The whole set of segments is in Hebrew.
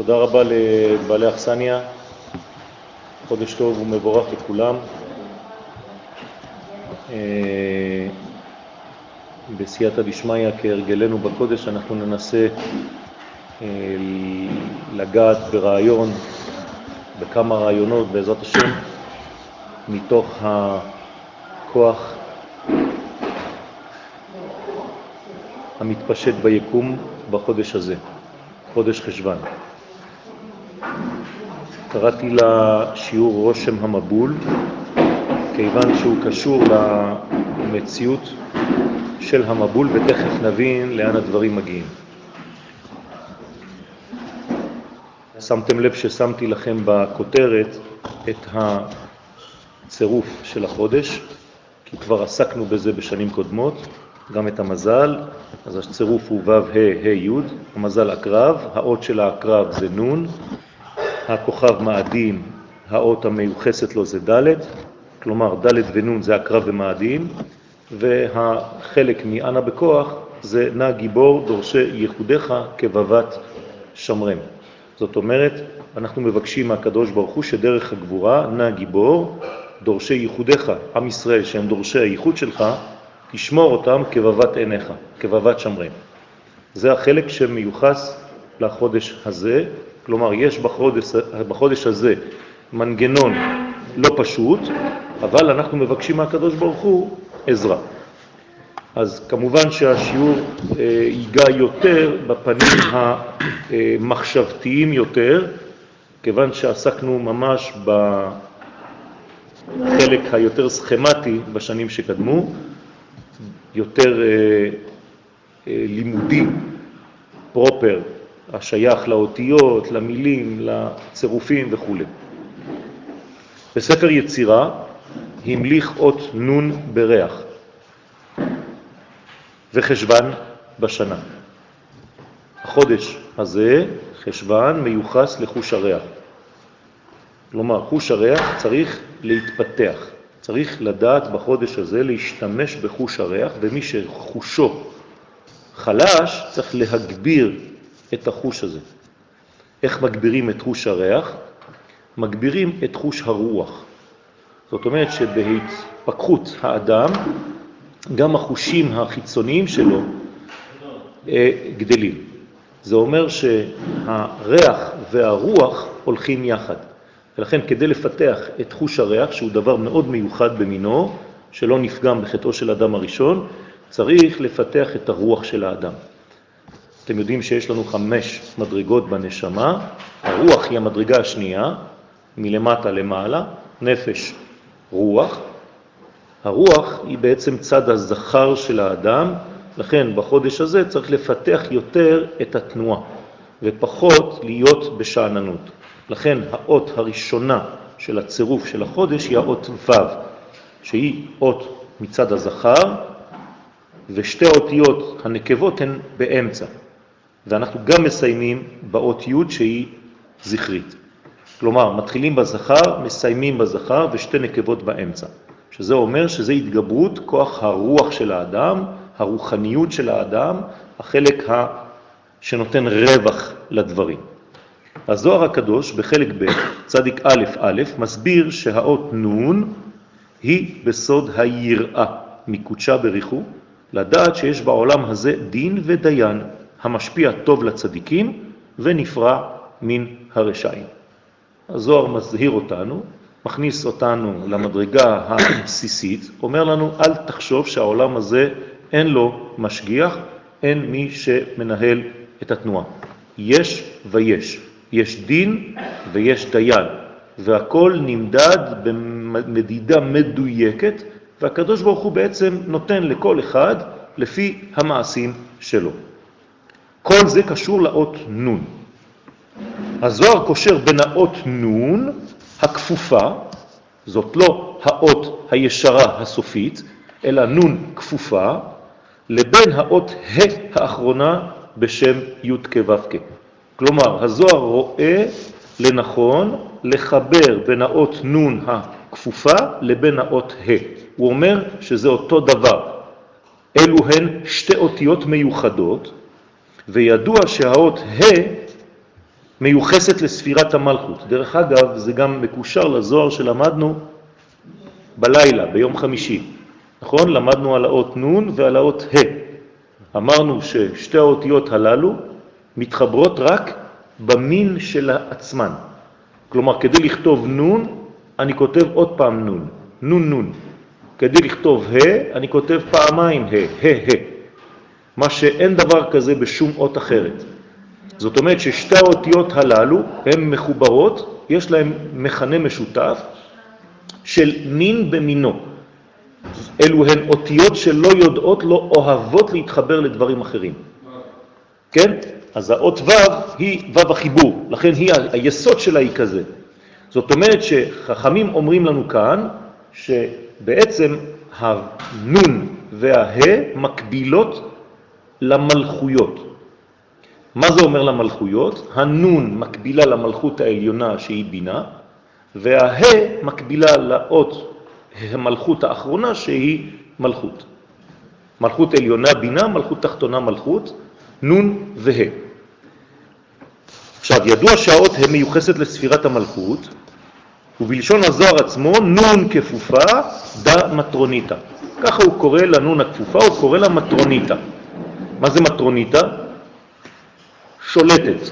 תודה רבה לבעלי אכסניה, חודש טוב ומבורך לכולם. אה, בסייעתא דשמיא כהרגלנו בקודש אנחנו ננסה אה, לגעת ברעיון, בכמה רעיונות בעזרת השם, מתוך הכוח המתפשט ביקום בחודש הזה, חודש חשבן. קראתי לשיעור רושם המבול, כיוון שהוא קשור למציאות של המבול, ותכף נבין לאן הדברים מגיעים. שמתם לב ששמתי לכם בכותרת את הצירוף של החודש, כי כבר עסקנו בזה בשנים קודמות, גם את המזל, אז הצירוף הוא ו' ה' ה' י', המזל הקרב, האות של הקרב זה נ', הכוכב מאדים, האות המיוחסת לו זה ד', כלומר ד' ונ' זה הקרב ומאדים, והחלק מאנה בכוח זה נע גיבור דורשי ייחודיך כבבת שמרם. זאת אומרת, אנחנו מבקשים מהקדוש ברוך הוא שדרך הגבורה נע גיבור דורשי ייחודיך, עם ישראל שהם דורשי הייחוד שלך, תשמור אותם כבבת עיניך, כבבת שמרים. זה החלק שמיוחס לחודש הזה, כלומר יש בחודש, בחודש הזה מנגנון לא פשוט, אבל אנחנו מבקשים מהקדוש ברוך הוא עזרה. אז כמובן שהשיעור אה, ייגע יותר בפנים המחשבתיים יותר, כיוון שעסקנו ממש בחלק היותר סכמטי בשנים שקדמו, יותר אה, אה, לימודי פרופר, השייך לאותיות, למילים, לצירופים וכו'. בספר יצירה המליך אות נון בריח וחשבן בשנה. החודש הזה, חשבן, מיוחס לחוש הריח. כלומר, חוש הריח צריך להתפתח. צריך לדעת בחודש הזה להשתמש בחוש הריח, ומי שחושו חלש צריך להגביר את החוש הזה. איך מגבירים את חוש הריח? מגבירים את חוש הרוח. זאת אומרת שבהתפקחות האדם, גם החושים החיצוניים שלו אה, גדלים. זה אומר שהריח והרוח הולכים יחד. ולכן כדי לפתח את חוש הריח, שהוא דבר מאוד מיוחד במינו, שלא נפגם בחטאו של אדם הראשון, צריך לפתח את הרוח של האדם. אתם יודעים שיש לנו חמש מדרגות בנשמה, הרוח היא המדרגה השנייה, מלמטה למעלה, נפש, רוח. הרוח היא בעצם צד הזכר של האדם, לכן בחודש הזה צריך לפתח יותר את התנועה, ופחות להיות בשעננות. לכן האות הראשונה של הצירוף של החודש היא האות ו', שהיא אות מצד הזכר, ושתי האותיות הנקבות הן באמצע. ואנחנו גם מסיימים באות י' שהיא זכרית. כלומר, מתחילים בזכר, מסיימים בזכר ושתי נקבות באמצע. שזה אומר שזה התגברות כוח הרוח של האדם, הרוחניות של האדם, החלק ה... שנותן רווח לדברים. הזוהר הקדוש בחלק ב', צדיק א' א', מסביר שהאות נון היא בסוד היראה מקודשה בריחו, לדעת שיש בעולם הזה דין ודיין המשפיע טוב לצדיקים ונפרע מן הרשעים. הזוהר מזהיר אותנו, מכניס אותנו למדרגה הבסיסית, אומר לנו אל תחשוב שהעולם הזה אין לו משגיח, אין מי שמנהל את התנועה. יש ויש. יש דין ויש דיין, והכל נמדד במדידה מדויקת, והקדוש ברוך הוא בעצם נותן לכל אחד לפי המעשים שלו. כל זה קשור לאות נון. הזוהר קושר בין האות נון הכפופה, זאת לא האות הישרה הסופית, אלא נון כפופה, לבין האות ה' האחרונה בשם י' כו'. כלומר, הזוהר רואה לנכון לחבר בין האות נון הכפופה לבין האות ה'. הוא אומר שזה אותו דבר. אלו הן שתי אותיות מיוחדות, וידוע שהאות ה' מיוחסת לספירת המלכות. דרך אגב, זה גם מקושר לזוהר שלמדנו בלילה, ביום חמישי. נכון? למדנו על האות נון ועל האות ה'. אמרנו ששתי האותיות הללו מתחברות רק במין של עצמן. כלומר, כדי לכתוב נון, אני כותב עוד פעם נון, נון נון. כדי לכתוב ה', אני כותב פעמיים ה', ה', ה'. מה שאין דבר כזה בשום אות אחרת. זאת אומרת ששתי האותיות הללו הן מחוברות, יש להן מכנה משותף של מין במינו. אלו הן אותיות שלא יודעות, לא אוהבות להתחבר לדברים אחרים. כן? אז האות ו' היא ו' החיבור, לכן היא, היסוד שלה היא כזה. זאת אומרת שחכמים אומרים לנו כאן שבעצם הנון והה מקבילות למלכויות. מה זה אומר למלכויות? הנון מקבילה למלכות העליונה שהיא בינה, והה מקבילה לאות המלכות האחרונה שהיא מלכות. מלכות עליונה בינה, מלכות תחתונה מלכות, נון והה. עכשיו, ידוע שהאות ה' מיוחסת לספירת המלכות, ובלשון הזוהר עצמו, נון כפופה דה מטרוניטה. ככה הוא קורא לנון הכפופה, הוא קורא לה מטרוניטה. מה זה מטרוניטה? שולטת.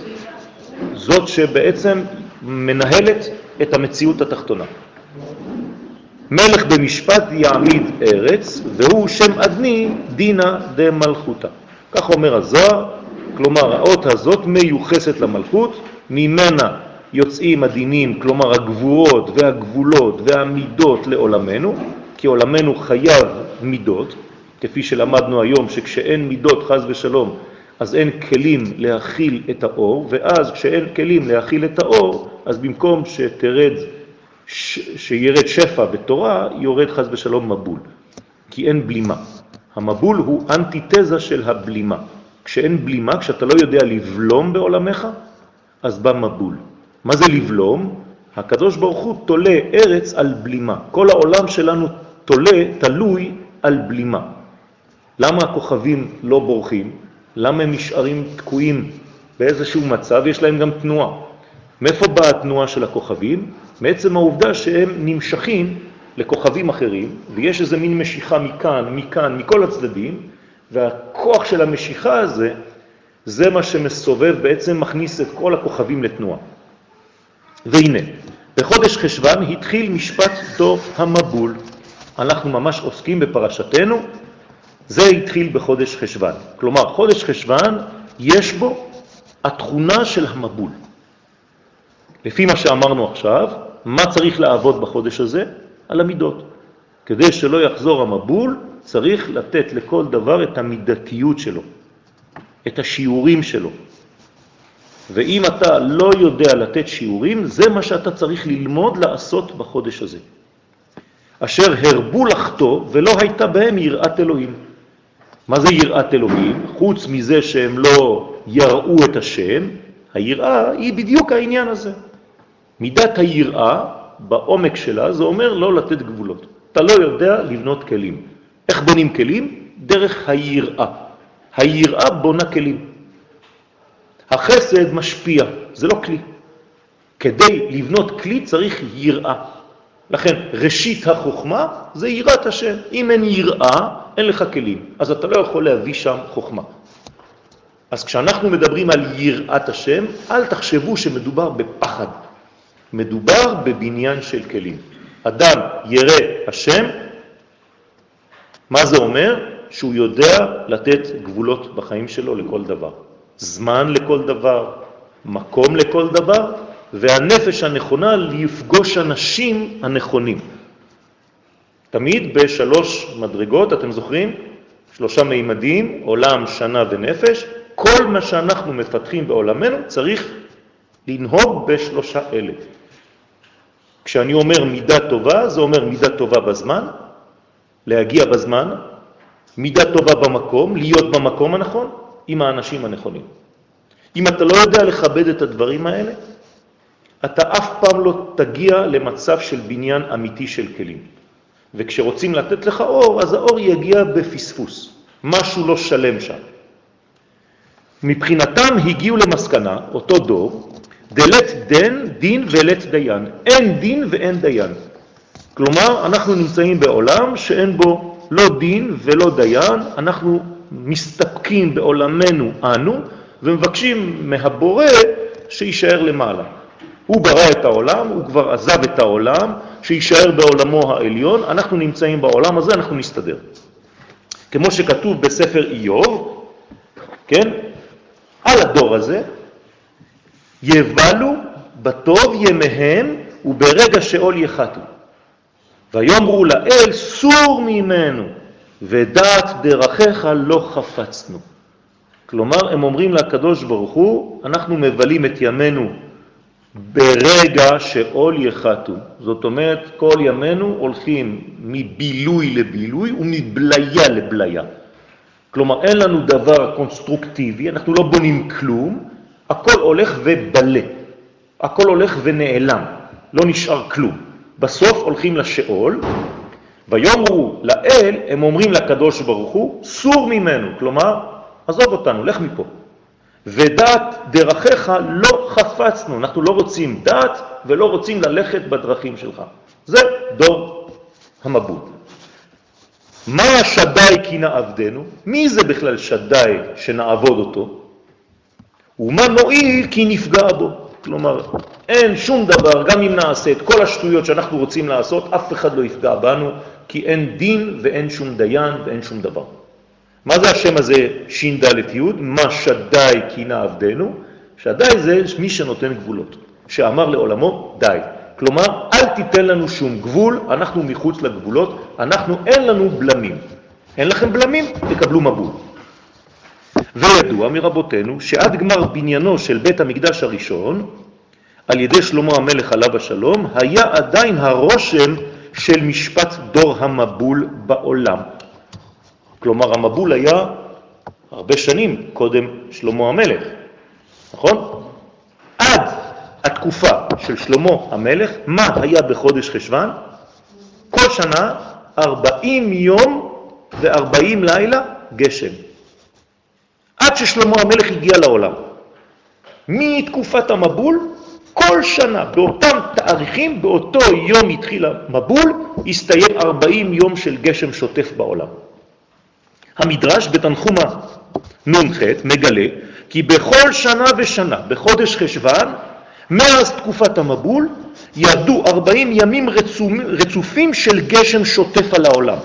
זאת שבעצם מנהלת את המציאות התחתונה. מלך במשפט יעמיד ארץ, והוא שם אדני דינה דמלכותה. כך אומר הזוהר, כלומר האות הזאת מיוחסת למלכות, ממנה יוצאים הדינים, כלומר הגבורות והגבולות והמידות לעולמנו, כי עולמנו חייב מידות, כפי שלמדנו היום שכשאין מידות חז ושלום אז אין כלים להכיל את האור, ואז כשאין כלים להכיל את האור, אז במקום שתרד, ש... שירד שפע בתורה, יורד חז ושלום מבול, כי אין בלימה. המבול הוא אנטיתזה של הבלימה. כשאין בלימה, כשאתה לא יודע לבלום בעולמך, אז בא מבול. מה זה לבלום? הקדוש ברוך הוא תולה ארץ על בלימה. כל העולם שלנו תולה, תלוי על בלימה. למה הכוכבים לא בורחים? למה הם נשארים תקועים באיזשהו מצב? יש להם גם תנועה. מאיפה באה התנועה של הכוכבים? מעצם העובדה שהם נמשכים לכוכבים אחרים, ויש איזה מין משיכה מכאן, מכאן, מכל הצדדים, והכוח של המשיכה הזה, זה מה שמסובב, בעצם מכניס את כל הכוכבים לתנועה. והנה, בחודש חשבן התחיל משפט דור המבול. אנחנו ממש עוסקים בפרשתנו, זה התחיל בחודש חשבן. כלומר, חודש חשבן יש בו התכונה של המבול. לפי מה שאמרנו עכשיו, מה צריך לעבוד בחודש הזה? על המידות. כדי שלא יחזור המבול, צריך לתת לכל דבר את המידתיות שלו, את השיעורים שלו. ואם אתה לא יודע לתת שיעורים, זה מה שאתה צריך ללמוד לעשות בחודש הזה. אשר הרבו לחטוא ולא הייתה בהם יראת אלוהים. מה זה יראת אלוהים? חוץ מזה שהם לא יראו את השם, היראה היא בדיוק העניין הזה. מידת היראה בעומק שלה זה אומר לא לתת גבולות. אתה לא יודע לבנות כלים. איך בונים כלים? דרך היראה. היראה בונה כלים. החסד משפיע, זה לא כלי. כדי לבנות כלי צריך יראה. לכן ראשית החוכמה זה יראת השם. אם אין יראה, אין לך כלים, אז אתה לא יכול להביא שם חוכמה. אז כשאנחנו מדברים על יראת השם, אל תחשבו שמדובר בפחד. מדובר בבניין של כלים. אדם ירא השם, מה זה אומר? שהוא יודע לתת גבולות בחיים שלו לכל דבר. זמן לכל דבר, מקום לכל דבר, והנפש הנכונה לפגוש אנשים הנכונים. תמיד בשלוש מדרגות, אתם זוכרים? שלושה מימדים, עולם, שנה ונפש. כל מה שאנחנו מפתחים בעולמנו צריך לנהוג בשלושה אלה. כשאני אומר מידה טובה, זה אומר מידה טובה בזמן, להגיע בזמן, מידה טובה במקום, להיות במקום הנכון, עם האנשים הנכונים. אם אתה לא יודע לכבד את הדברים האלה, אתה אף פעם לא תגיע למצב של בניין אמיתי של כלים. וכשרוצים לתת לך אור, אז האור יגיע בפספוס, משהו לא שלם שם. מבחינתם הגיעו למסקנה, אותו דור, דלת דן, דין ולת דיין. אין דין ואין דיין. כלומר, אנחנו נמצאים בעולם שאין בו לא דין ולא דיין, אנחנו מסתפקים בעולמנו אנו ומבקשים מהבורא שישאר למעלה. הוא ברא את העולם, הוא כבר עזב את העולם, שישאר בעולמו העליון, אנחנו נמצאים בעולם הזה, אנחנו נסתדר. כמו שכתוב בספר איוב, כן? על הדור הזה, יבלו בטוב ימיהם וברגע שאול יחתו. ויאמרו לאל סור ממנו ודעת דרכיך לא חפצנו. כלומר, הם אומרים לקדוש ברוך הוא, אנחנו מבלים את ימינו ברגע שאול יחתו. זאת אומרת, כל ימינו הולכים מבילוי לבילוי ומבליה לבליה. כלומר, אין לנו דבר קונסטרוקטיבי, אנחנו לא בונים כלום, הכל הולך ובלה, הכל הולך ונעלם, לא נשאר כלום. בסוף הולכים לשאול, ויאמרו לאל, הם אומרים לקדוש ברוך הוא, סור ממנו, כלומר, עזוב אותנו, לך מפה. ודעת דרכיך לא חפצנו, אנחנו לא רוצים דעת ולא רוצים ללכת בדרכים שלך. זה דור המבול. מה השדי כי נעבדנו? מי זה בכלל שדי שנעבוד אותו? ומה נועיל כי נפגע בו? כלומר, אין שום דבר, גם אם נעשה את כל השטויות שאנחנו רוצים לעשות, אף אחד לא יפגע בנו, כי אין דין ואין שום דיין ואין שום דבר. מה זה השם הזה שין ד' י'? מה שדי כי נעבדנו? שדי זה מי שנותן גבולות, שאמר לעולמו די. כלומר, אל תיתן לנו שום גבול, אנחנו מחוץ לגבולות, אנחנו אין לנו בלמים. אין לכם בלמים, תקבלו מבול. וידוע מרבותינו שעד גמר בניינו של בית המקדש הראשון, על ידי שלמה המלך עליו השלום, היה עדיין הרושם של משפט דור המבול בעולם. כלומר, המבול היה הרבה שנים קודם שלמה המלך, נכון? עד התקופה של שלמה המלך, מה היה בחודש חשבן? כל שנה 40 יום ו-40 לילה גשם. עד ששלמה המלך הגיע לעולם. מתקופת המבול, כל שנה, באותם תאריכים, באותו יום התחיל המבול, הסתיים 40 יום של גשם שוטף בעולם. המדרש בתנחומה נ"ח מגלה כי בכל שנה ושנה, בחודש חשבן, מאז תקופת המבול, ירדו 40 ימים רצופים של גשם שוטף על העולם.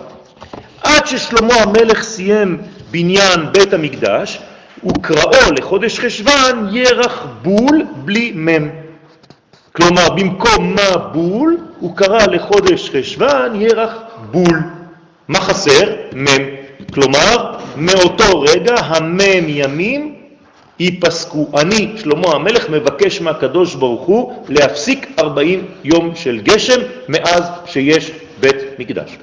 עד ששלמה המלך סיים בניין בית המקדש, וקראו לחודש חשבן ירח בול בלי מם. כלומר, במקום מה בול, הוא קרא לחודש חשבן ירח בול. מה חסר? מם. כלומר, מאותו רגע המם ימים ייפסקו. אני, שלמה המלך, מבקש מהקדוש ברוך הוא להפסיק 40 יום של גשם מאז שיש בית מקדש.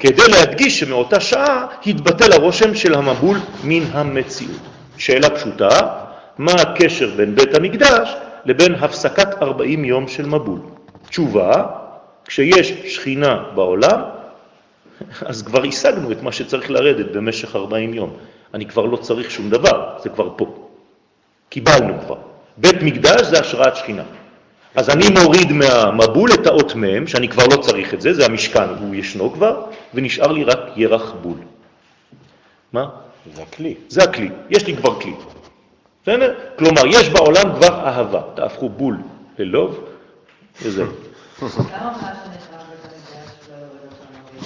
כדי להדגיש שמאותה שעה התבטל הרושם של המבול מן המציאות. שאלה פשוטה, מה הקשר בין בית המקדש לבין הפסקת 40 יום של מבול? תשובה, כשיש שכינה בעולם, אז כבר השגנו את מה שצריך לרדת במשך 40 יום. אני כבר לא צריך שום דבר, זה כבר פה. קיבלנו כבר. בית מקדש זה השראת שכינה. אז אני מוריד מהמבול את האות מ', שאני כבר לא צריך את זה, זה המשכן, הוא ישנו כבר, ונשאר לי רק ירח בול. מה? זה הכלי. זה הכלי, יש לי כבר כלי. בסדר? כלומר, יש בעולם כבר אהבה. תהפכו בול ללוב, וזהו.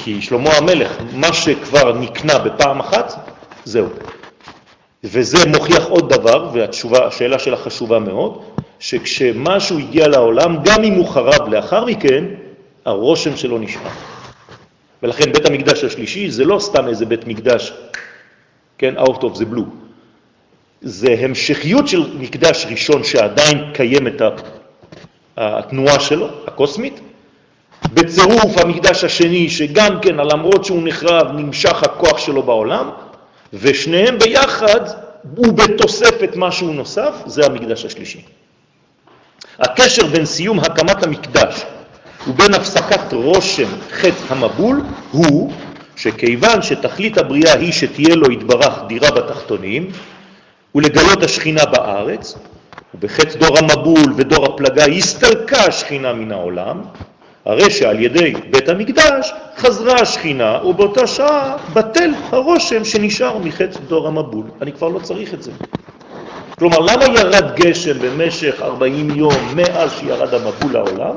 כי שלמה המלך, מה שכבר נקנה בפעם אחת, זהו. וזה מוכיח עוד דבר, והתשובה, השאלה שלה חשובה מאוד, שכשמשהו הגיע לעולם, גם אם הוא חרב לאחר מכן, הרושם שלו נשמע. ולכן בית המקדש השלישי זה לא סתם איזה בית מקדש, כן, out of the blue. זה המשכיות של מקדש ראשון שעדיין קיימת התנועה שלו, הקוסמית, בצירוף המקדש השני, שגם כן, למרות שהוא נחרב, נמשך הכוח שלו בעולם, ושניהם ביחד, ובתוספת משהו נוסף, זה המקדש השלישי. הקשר בין סיום הקמת המקדש ובין הפסקת רושם חטא המבול הוא שכיוון שתכלית הבריאה היא שתהיה לו התברך דירה בתחתונים, ולגלות השכינה בארץ, ובחטא דור המבול ודור הפלגה הסתלקה השכינה מן העולם, הרי שעל ידי בית המקדש חזרה השכינה, ובאותה שעה בטל הרושם שנשאר מחטא דור המבול. אני כבר לא צריך את זה. כלומר, למה ירד גשם במשך 40 יום מאז שירד המבול לעולם?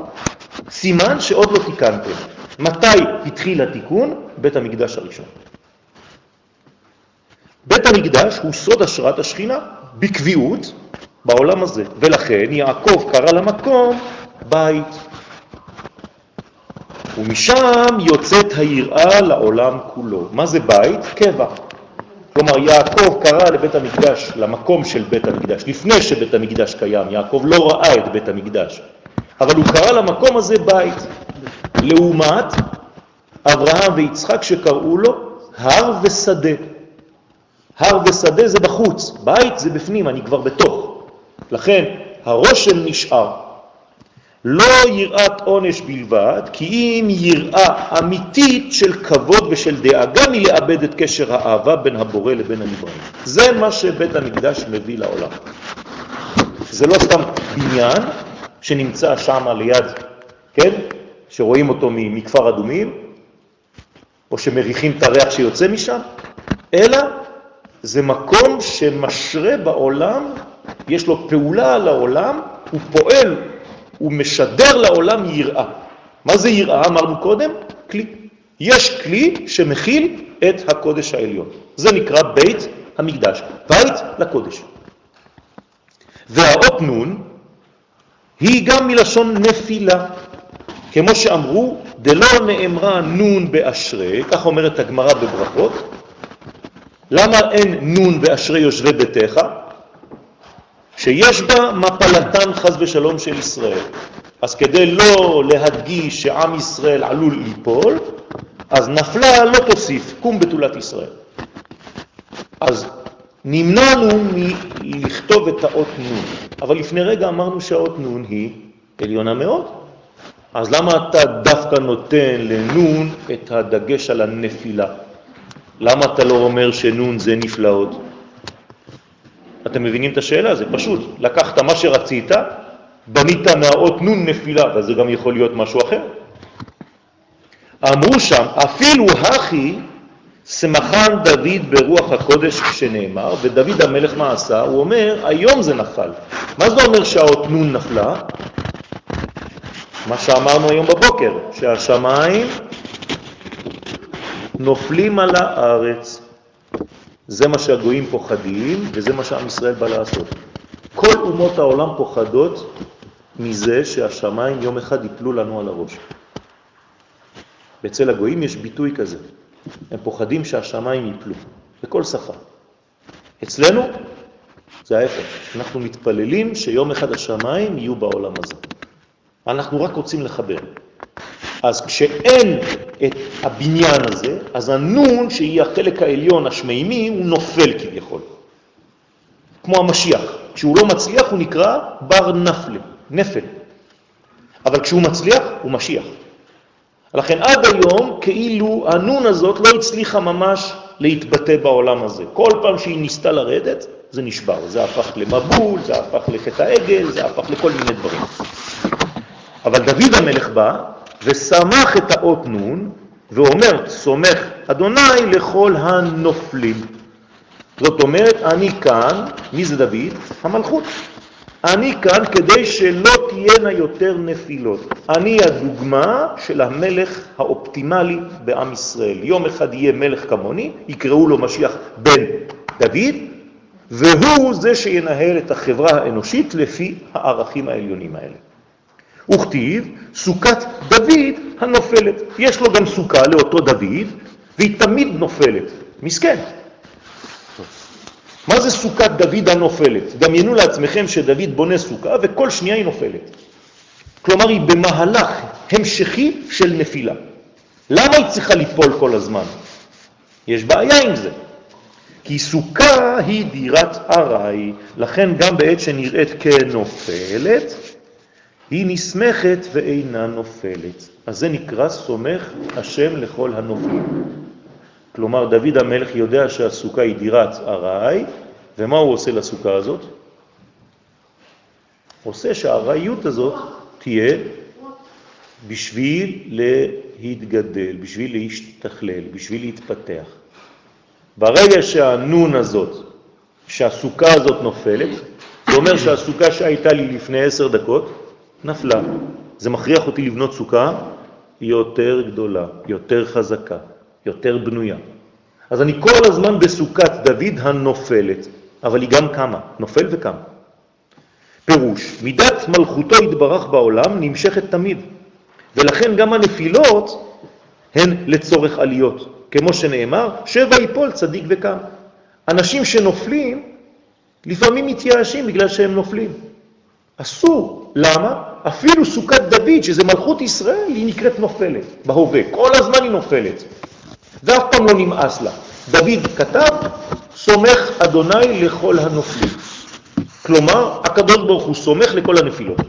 סימן שעוד לא תיקנתם. מתי התחיל התיקון? בית המקדש הראשון. בית המקדש הוא סוד השראת השכינה בקביעות בעולם הזה, ולכן יעקב קרא למקום בית. ומשם יוצאת היראה לעולם כולו. מה זה בית? קבע. כלומר, יעקב קרא לבית המקדש, למקום של בית המקדש, לפני שבית המקדש קיים. יעקב לא ראה את בית המקדש, אבל הוא קרא למקום הזה בית. לעומת אברהם ויצחק שקראו לו הר ושדה. הר ושדה זה בחוץ, בית זה בפנים, אני כבר בתוך. לכן הרושם נשאר. לא יראת עונש בלבד, כי אם יראה אמיתית של כבוד ושל דאגה מלאבד את קשר האהבה בין הבורא לבין הנבראים. זה מה שבית המקדש מביא לעולם. זה לא סתם בניין שנמצא שם ליד, כן? שרואים אותו מכפר אדומים, או שמריחים את הריח שיוצא משם, אלא זה מקום שמשרה בעולם, יש לו פעולה על העולם, הוא פועל הוא משדר לעולם יראה. מה זה יראה? אמרנו קודם? כלי. יש כלי שמכיל את הקודש העליון. זה נקרא בית המקדש, בית לקודש. והאות נון היא גם מלשון נפילה, כמו שאמרו, דלא נאמרה נון באשרי, כך אומרת הגמרא בברכות. למה אין נון באשרי יושבי ביתך? שיש בה מפלתן חז ושלום של ישראל. אז כדי לא להדגיש שעם ישראל עלול ליפול, אז נפלה לא תוסיף, קום בתולת ישראל. אז נמנענו מלכתוב את האות נון, אבל לפני רגע אמרנו שהאות נון היא עליונה מאוד. אז למה אתה דווקא נותן לנון את הדגש על הנפילה? למה אתה לא אומר שנון זה נפלאות? אתם מבינים את השאלה? זה פשוט. לקחת מה שרצית, בנית מהאות נון נפילה, וזה גם יכול להיות משהו אחר. אמרו שם, אפילו הכי שמחן דוד ברוח הקודש כשנאמר, ודוד המלך מה עשה? הוא אומר, היום זה נפל. מה זה אומר שהאות נון נפלה? מה שאמרנו היום בבוקר, שהשמיים נופלים על הארץ. זה מה שהגויים פוחדים, וזה מה שעם ישראל בא לעשות. כל אומות העולם פוחדות מזה שהשמיים יום אחד יפלו לנו על הראש. אצל הגויים יש ביטוי כזה, הם פוחדים שהשמיים יפלו, בכל שפה. אצלנו זה ההפך, אנחנו מתפללים שיום אחד השמיים יהיו בעולם הזה. אנחנו רק רוצים לחבר. אז כשאין את הבניין הזה, אז הנון, שהיא החלק העליון השמימי, הוא נופל כביכול. כמו המשיח. כשהוא לא מצליח הוא נקרא בר נפל, נפל. אבל כשהוא מצליח הוא משיח. לכן עד היום כאילו הנון הזאת לא הצליחה ממש להתבטא בעולם הזה. כל פעם שהיא ניסתה לרדת, זה נשבר. זה הפך למבול, זה הפך לחטא העגל, זה הפך לכל מיני דברים. אבל דוד המלך בא ושמח את האות נון, ואומר, סומך אדוני לכל הנופלים. זאת אומרת, אני כאן, מי זה דוד? המלכות. אני כאן כדי שלא תהיינה יותר נפילות. אני הדוגמה של המלך האופטימלי בעם ישראל. יום אחד יהיה מלך כמוני, יקראו לו משיח בן דוד, והוא זה שינהל את החברה האנושית לפי הערכים העליונים האלה. וכתיב סוכת דוד הנופלת. יש לו גם סוכה לאותו דוד, והיא תמיד נופלת. מסכן. מה זה סוכת דוד הנופלת? דמיינו לעצמכם שדוד בונה סוכה וכל שנייה היא נופלת. כלומר, היא במהלך המשכי של נפילה. למה היא צריכה ליפול כל הזמן? יש בעיה עם זה. כי סוכה היא דירת ארעי, לכן גם בעת שנראית כנופלת, היא נסמכת ואינה נופלת. אז זה נקרא סומך השם לכל הנופלים. כלומר, דוד המלך יודע שהסוכה היא דירת ארעי, ומה הוא עושה לסוכה הזאת? עושה שהארעיות הזאת תהיה בשביל להתגדל, בשביל להשתכלל, בשביל להתפתח. ברגע שהנון הזאת, שהסוכה הזאת נופלת, זה אומר שהסוכה שהייתה לי לפני עשר דקות נפלה. זה מכריח אותי לבנות סוכה יותר גדולה, יותר חזקה, יותר בנויה. אז אני כל הזמן בסוכת דוד הנופלת, אבל היא גם קמה, נופל וקם. פירוש, מידת מלכותו התברך בעולם נמשכת תמיד, ולכן גם הנפילות הן לצורך עליות, כמו שנאמר, שבע יפול צדיק וקם. אנשים שנופלים לפעמים מתייאשים בגלל שהם נופלים. אסור. למה? אפילו סוכת דוד, שזה מלכות ישראל, היא נקראת נופלת בהווה. כל הזמן היא נופלת. ואף פעם לא נמאס לה. דוד כתב, סומך אדוני לכל הנופלים. כלומר, הקדוש ברוך הוא סומך לכל הנפילות.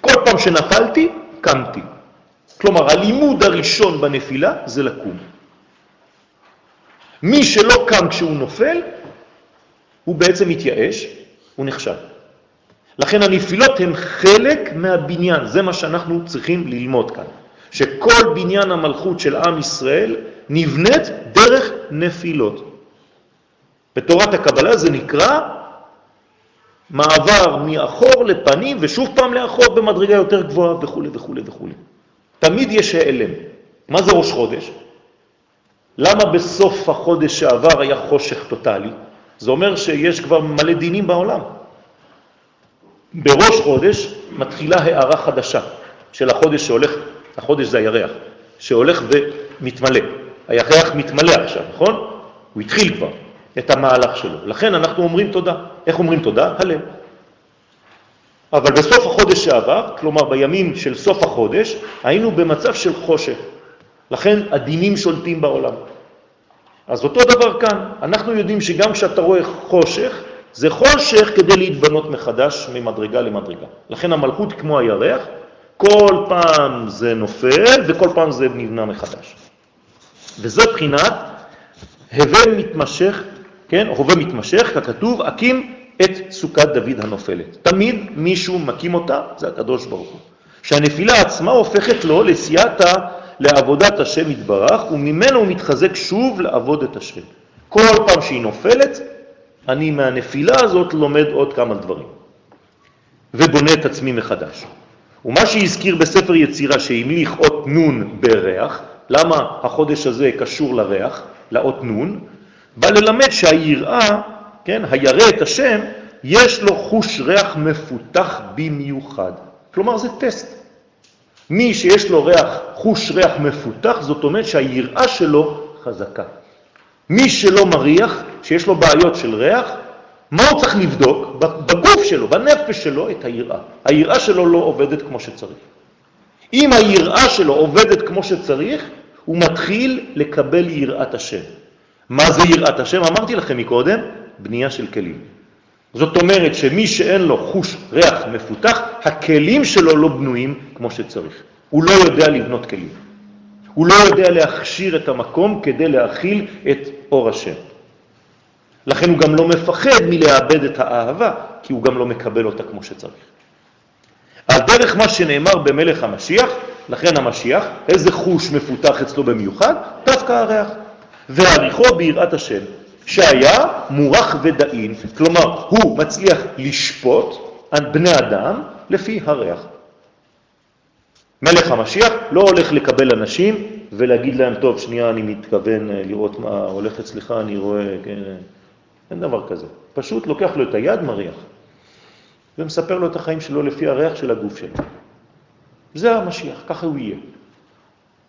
כל פעם שנפלתי, קמתי. כלומר, הלימוד הראשון בנפילה זה לקום. מי שלא קם כשהוא נופל, הוא בעצם מתייאש, הוא נחשב. לכן הנפילות הן חלק מהבניין, זה מה שאנחנו צריכים ללמוד כאן, שכל בניין המלכות של עם ישראל נבנית דרך נפילות. בתורת הקבלה זה נקרא מעבר מאחור לפנים ושוב פעם לאחור במדרגה יותר גבוהה וכו' וכו' וכו'. תמיד יש העלם. מה זה ראש חודש? למה בסוף החודש שעבר היה חושך טוטלי? זה אומר שיש כבר מלא דינים בעולם. בראש חודש מתחילה הערה חדשה של החודש שהולך, החודש זה הירח, שהולך ומתמלא. הירח מתמלא עכשיו, נכון? הוא התחיל כבר את המהלך שלו. לכן אנחנו אומרים תודה. איך אומרים תודה? הלב. אבל בסוף החודש שעבר, כלומר בימים של סוף החודש, היינו במצב של חושך. לכן הדינים שולטים בעולם. אז אותו דבר כאן, אנחנו יודעים שגם כשאתה רואה חושך, זה חושך כדי להתבנות מחדש ממדרגה למדרגה. לכן המלכות כמו הירח, כל פעם זה נופל וכל פעם זה נבנה מחדש. וזו בחינת הווה מתמשך, כן, הווה מתמשך, ככתוב, הקים את סוכת דוד הנופלת. תמיד מישהו מקים אותה, זה הקדוש ברוך הוא. שהנפילה עצמה הופכת לו לסייעתא לעבודת השם יתברך, וממנו הוא מתחזק שוב לעבוד את השם. כל פעם שהיא נופלת, אני מהנפילה הזאת לומד עוד כמה דברים, ובונה את עצמי מחדש. ומה שהזכיר בספר יצירה שהמליך אות נון בריח, למה החודש הזה קשור לריח, לאות נון, בא ללמד שהיראה, כן, הירא את השם, יש לו חוש ריח מפותח במיוחד. כלומר זה טסט. מי שיש לו ריח, חוש ריח מפותח, זאת אומרת שהיראה שלו חזקה. מי שלא מריח, שיש לו בעיות של ריח, מה הוא צריך לבדוק? בגוף שלו, בנפש שלו, את היראה. היראה שלו לא עובדת כמו שצריך. אם היראה שלו עובדת כמו שצריך, הוא מתחיל לקבל יראת השם. מה זה יראת השם? אמרתי לכם מקודם, בנייה של כלים. זאת אומרת שמי שאין לו חוש ריח מפותח, הכלים שלו לא בנויים כמו שצריך. הוא לא יודע לבנות כלים. הוא לא יודע להכשיר את המקום כדי להכיל את אור השם. לכן הוא גם לא מפחד מלאבד את האהבה, כי הוא גם לא מקבל אותה כמו שצריך. על דרך מה שנאמר במלך המשיח, לכן המשיח, איזה חוש מפותח אצלו במיוחד? דווקא הריח. והעריכו ביראת השם, שהיה מורח ודאין, כלומר הוא מצליח לשפוט על בני אדם לפי הריח. מלך המשיח לא הולך לקבל אנשים ולהגיד להם, טוב, שנייה, אני מתכוון אה, לראות מה הולך אצלך, אני רואה, כן, אין דבר כזה. פשוט לוקח לו את היד, מריח, ומספר לו את החיים שלו לפי הריח של הגוף שלו. זה המשיח, ככה הוא יהיה.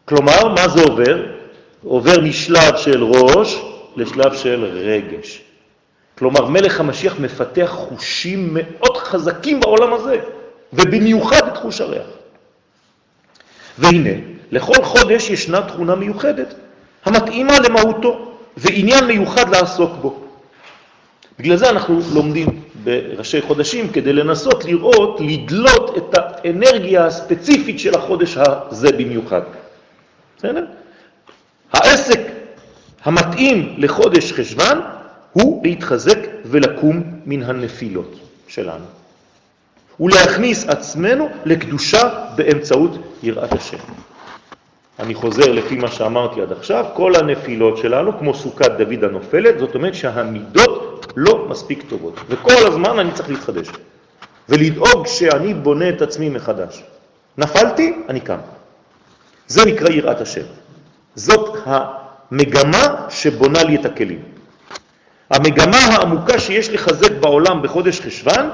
כלומר, מה זה עובר? עובר משלב של ראש לשלב של רגש. כלומר, מלך המשיח מפתח חושים מאוד חזקים בעולם הזה, ובמיוחד את חוש הריח. והנה, לכל חודש ישנה תכונה מיוחדת המתאימה למהותו, ועניין מיוחד לעסוק בו. בגלל זה אנחנו לומדים בראשי חודשים כדי לנסות לראות, לדלות את האנרגיה הספציפית של החודש הזה במיוחד. בסדר? העסק המתאים לחודש חשבן הוא להתחזק ולקום מן הנפילות שלנו. ולהכניס עצמנו לקדושה באמצעות יראת השם. אני חוזר לפי מה שאמרתי עד עכשיו, כל הנפילות שלנו, כמו סוכת דוד הנופלת, זאת אומרת שהמידות לא מספיק טובות, וכל הזמן אני צריך להתחדש, ולדאוג שאני בונה את עצמי מחדש. נפלתי, אני קם. זה נקרא יראת השם. זאת המגמה שבונה לי את הכלים. המגמה העמוקה שיש לחזק בעולם בחודש חשבן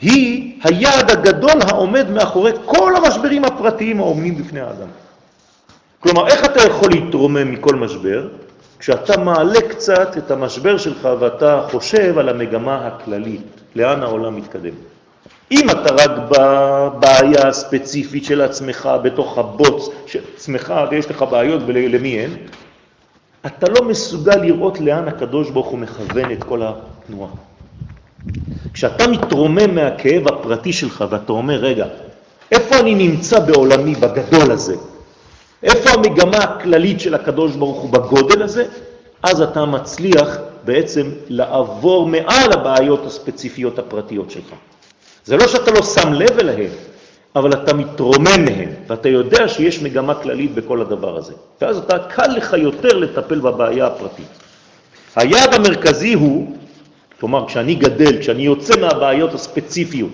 היא היעד הגדול העומד מאחורי כל המשברים הפרטיים העומדים בפני האדם. כלומר, איך אתה יכול להתרומם מכל משבר? כשאתה מעלה קצת את המשבר שלך ואתה חושב על המגמה הכללית, לאן העולם מתקדם. אם אתה רק בבעיה הספציפית של עצמך, בתוך הבוץ של עצמך, ויש לך בעיות ולמי אין, אתה לא מסוגל לראות לאן הקדוש ברוך הוא מכוון את כל התנועה. כשאתה מתרומם מהכאב הפרטי שלך ואתה אומר, רגע, איפה אני נמצא בעולמי בגדול הזה? איפה המגמה הכללית של הקדוש ברוך הוא בגודל הזה? אז אתה מצליח בעצם לעבור מעל הבעיות הספציפיות הפרטיות שלך. זה לא שאתה לא שם לב אליהם, אבל אתה מתרומם מהם, ואתה יודע שיש מגמה כללית בכל הדבר הזה. ואז אתה קל לך יותר לטפל בבעיה הפרטית. היעד המרכזי הוא, כלומר, כשאני גדל, כשאני יוצא מהבעיות הספציפיות,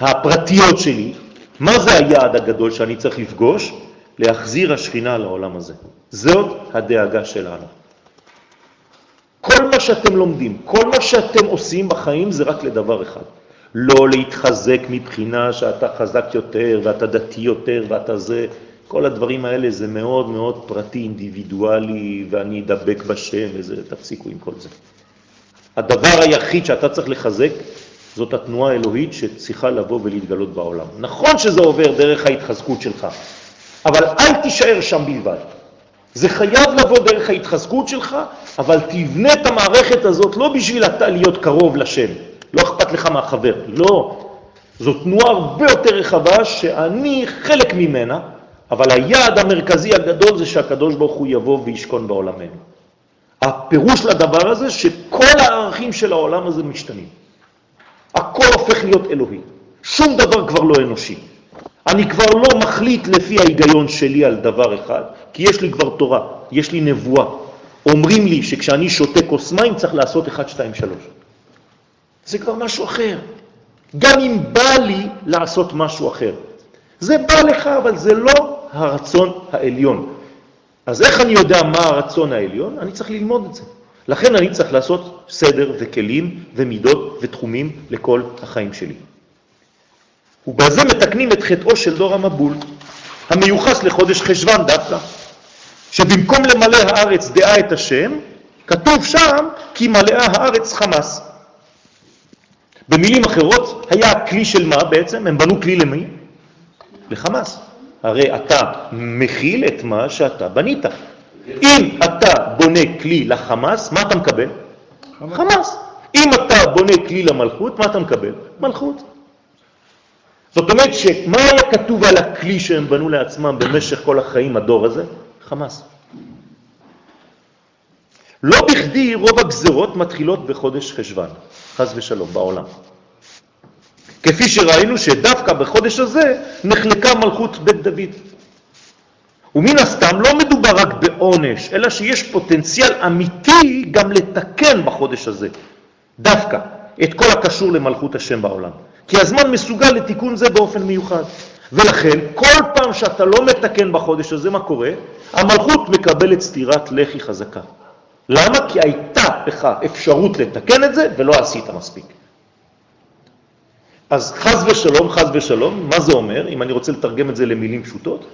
הפרטיות שלי, מה זה היעד הגדול שאני צריך לפגוש? להחזיר השכינה לעולם הזה. זאת הדאגה שלנו. כל מה שאתם לומדים, כל מה שאתם עושים בחיים זה רק לדבר אחד. לא להתחזק מבחינה שאתה חזק יותר ואתה דתי יותר ואתה זה, כל הדברים האלה זה מאוד מאוד פרטי, אינדיבידואלי, ואני אדבק בשם וזה, תפסיקו עם כל זה. הדבר היחיד שאתה צריך לחזק זאת התנועה האלוהית שצריכה לבוא ולהתגלות בעולם. נכון שזה עובר דרך ההתחזקות שלך, אבל אל תישאר שם בלבד. זה חייב לבוא דרך ההתחזקות שלך, אבל תבנה את המערכת הזאת לא בשביל אתה להיות קרוב לשם, לא אכפת לך מהחבר, לא. זו תנועה הרבה יותר רחבה שאני חלק ממנה, אבל היעד המרכזי הגדול זה שהקדוש ברוך הוא יבוא וישכון בעולמנו. הפירוש לדבר הזה שכל הערכים של העולם הזה משתנים. הכל הופך להיות אלוהי. שום דבר כבר לא אנושי. אני כבר לא מחליט לפי ההיגיון שלי על דבר אחד, כי יש לי כבר תורה, יש לי נבואה. אומרים לי שכשאני שותה כוס מים צריך לעשות 1, 2, 3. זה כבר משהו אחר. גם אם בא לי לעשות משהו אחר. זה בא לך, אבל זה לא הרצון העליון. אז איך אני יודע מה הרצון העליון? אני צריך ללמוד את זה. לכן אני צריך לעשות סדר וכלים ומידות ותחומים לכל החיים שלי. ובזה מתקנים את חטאו של דור המבול, המיוחס לחודש חשבן דווקא, שבמקום למלא הארץ דעה את השם, כתוב שם כי מלאה הארץ חמאס. במילים אחרות, היה כלי של מה בעצם? הם בנו כלי למי? לחמאס. הרי אתה מכיל את מה שאתה בנית. אם אתה בונה כלי לחמאס, מה אתה מקבל? חמאס. חמאס. אם אתה בונה כלי למלכות, מה אתה מקבל? מלכות. זאת אומרת שמה היה כתוב על הכלי שהם בנו לעצמם במשך כל החיים, הדור הזה? חמאס. לא בכדי רוב הגזרות מתחילות בחודש חשבן, חז ושלום, בעולם. כפי שראינו שדווקא בחודש הזה נחלקה מלכות בית דוד. ומן הסתם לא מדובר רק בעונש, אלא שיש פוטנציאל אמיתי גם לתקן בחודש הזה, דווקא, את כל הקשור למלכות השם בעולם. כי הזמן מסוגל לתיקון זה באופן מיוחד. ולכן, כל פעם שאתה לא מתקן בחודש הזה, מה קורה? המלכות מקבלת סתירת לחי חזקה. למה? כי הייתה לך אפשרות לתקן את זה ולא עשית מספיק. אז חז ושלום, חז ושלום, מה זה אומר, אם אני רוצה לתרגם את זה למילים פשוטות?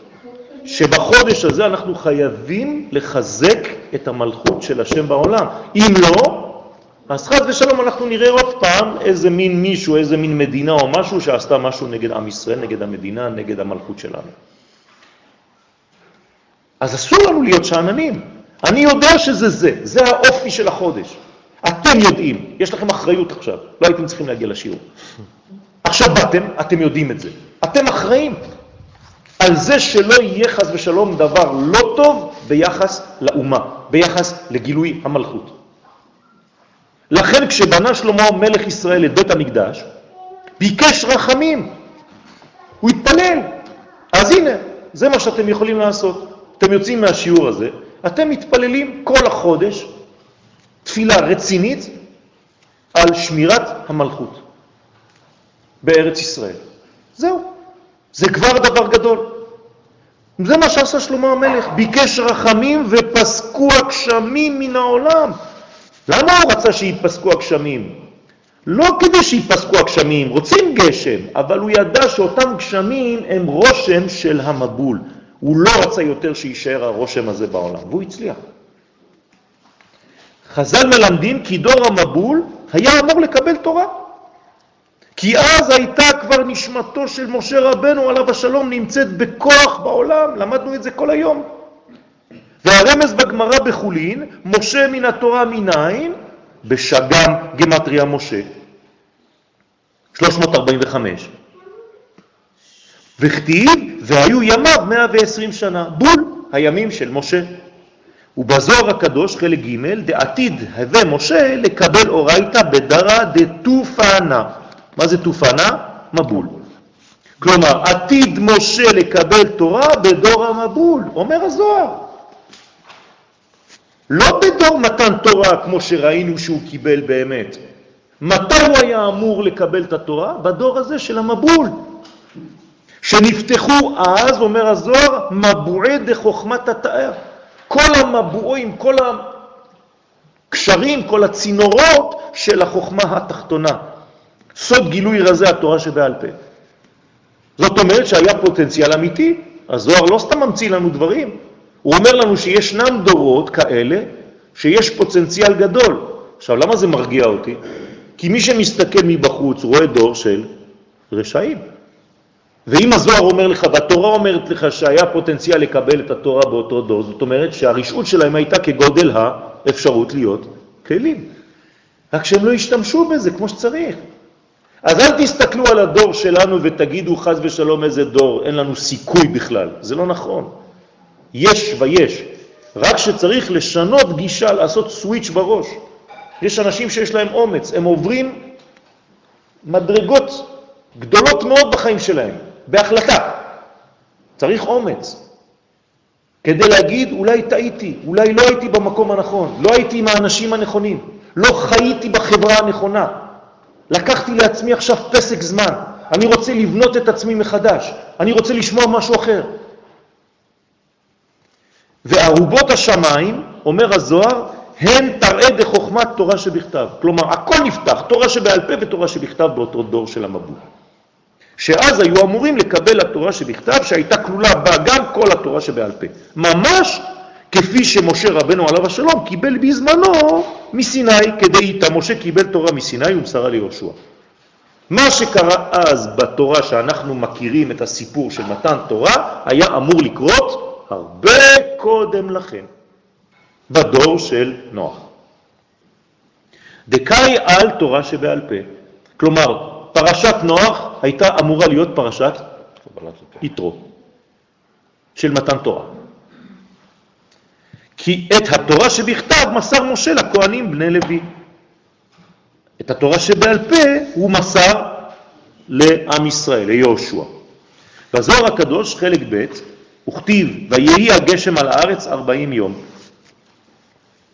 שבחודש הזה אנחנו חייבים לחזק את המלכות של השם בעולם. אם לא, אז חז ושלום אנחנו נראה עוד פעם איזה מין מישהו, איזה מין מדינה או משהו שעשתה משהו נגד עם ישראל, נגד המדינה, נגד המלכות שלנו. אז אסור לנו להיות שעננים. אני יודע שזה זה, זה האופי של החודש. אתם יודעים, יש לכם אחריות עכשיו, לא הייתם צריכים להגיע לשיעור. עכשיו באתם, אתם יודעים את זה. אתם אחראים על זה שלא יהיה חס ושלום דבר לא טוב ביחס לאומה, ביחס לגילוי המלכות. לכן כשבנה שלמה מלך ישראל את בית המקדש, ביקש רחמים, הוא התפלל. אז הנה, זה מה שאתם יכולים לעשות. אתם יוצאים מהשיעור הזה, אתם מתפללים כל החודש תפילה רצינית על שמירת המלכות בארץ ישראל. זהו, זה כבר דבר גדול. זה מה שעשה שלמה המלך, ביקש רחמים ופסקו הגשמים מן העולם. למה הוא רצה שיפסקו הגשמים? לא כדי שיפסקו הגשמים, רוצים גשם, אבל הוא ידע שאותם גשמים הם רושם של המבול. הוא לא רצה יותר שישאר הרושם הזה בעולם, והוא הצליח. חז"ל מלמדים כי דור המבול היה אמור לקבל תורה. כי אז הייתה כבר נשמתו של משה רבנו עליו השלום נמצאת בכוח בעולם, למדנו את זה כל היום. והרמז בגמרא בחולין, משה מן התורה מניין, בשגם גמטריה משה, 345. וכתיב, והיו ימיו 120 שנה, בול הימים של משה. ובזוהר הקדוש, חלק ג', דעתיד הווה משה לקבל אורייתא בדרה דתופנה. מה זה תופנה? מבול. כלומר, עתיד משה לקבל תורה בדור המבול, אומר הזוהר. לא בדור מתן תורה כמו שראינו שהוא קיבל באמת. מתי הוא היה אמור לקבל את התורה? בדור הזה של המבול. שנפתחו אז, אומר הזוהר, מבועי דחוכמת התאר. כל המבועים, כל הקשרים, כל הצינורות של החוכמה התחתונה. סוד גילוי רזי התורה שבעל פה. זאת אומרת שהיה פוטנציאל אמיתי. הזוהר לא סתם ממציא לנו דברים, הוא אומר לנו שישנם דורות כאלה שיש פוטנציאל גדול. עכשיו, למה זה מרגיע אותי? כי מי שמסתכל מבחוץ רואה דור של רשעים. ואם הזוהר אומר לך, והתורה אומרת לך שהיה פוטנציאל לקבל את התורה באותו דור, זאת אומרת שהרשעות שלהם הייתה כגודל האפשרות להיות כלים. רק שהם לא השתמשו בזה כמו שצריך. אז אל תסתכלו על הדור שלנו ותגידו חז ושלום איזה דור, אין לנו סיכוי בכלל. זה לא נכון. יש ויש. רק שצריך לשנות גישה, לעשות סוויץ' בראש. יש אנשים שיש להם אומץ, הם עוברים מדרגות גדולות מאוד בחיים שלהם. בהחלטה. צריך אומץ כדי להגיד, אולי טעיתי, אולי לא הייתי במקום הנכון, לא הייתי עם האנשים הנכונים, לא חייתי בחברה הנכונה. לקחתי לעצמי עכשיו פסק זמן, אני רוצה לבנות את עצמי מחדש, אני רוצה לשמוע משהו אחר. וערובות השמיים, אומר הזוהר, הן תראה דחוכמת תורה שבכתב. כלומר, הכל נפתח, תורה שבעל פה ותורה שבכתב באותו דור של המבול. שאז היו אמורים לקבל התורה שבכתב, שהייתה כלולה בה גם כל התורה שבעל פה. ממש כפי שמשה רבנו עליו השלום קיבל בזמנו מסיני, כדי איתה משה קיבל תורה מסיני ומסרה ליהושע. מה שקרה אז בתורה שאנחנו מכירים את הסיפור של מתן תורה, היה אמור לקרות הרבה קודם לכן, בדור של נוח. דקאי על תורה שבעל פה. כלומר, פרשת נוח הייתה אמורה להיות פרשת יתרו, של מתן תורה. כי את התורה שבכתב מסר משה לכהנים בני לוי. את התורה שבעל פה הוא מסר לעם ישראל, ליהושע. בזוהר הקדוש, חלק ב', וכתיב, ויהי הגשם על הארץ ארבעים יום.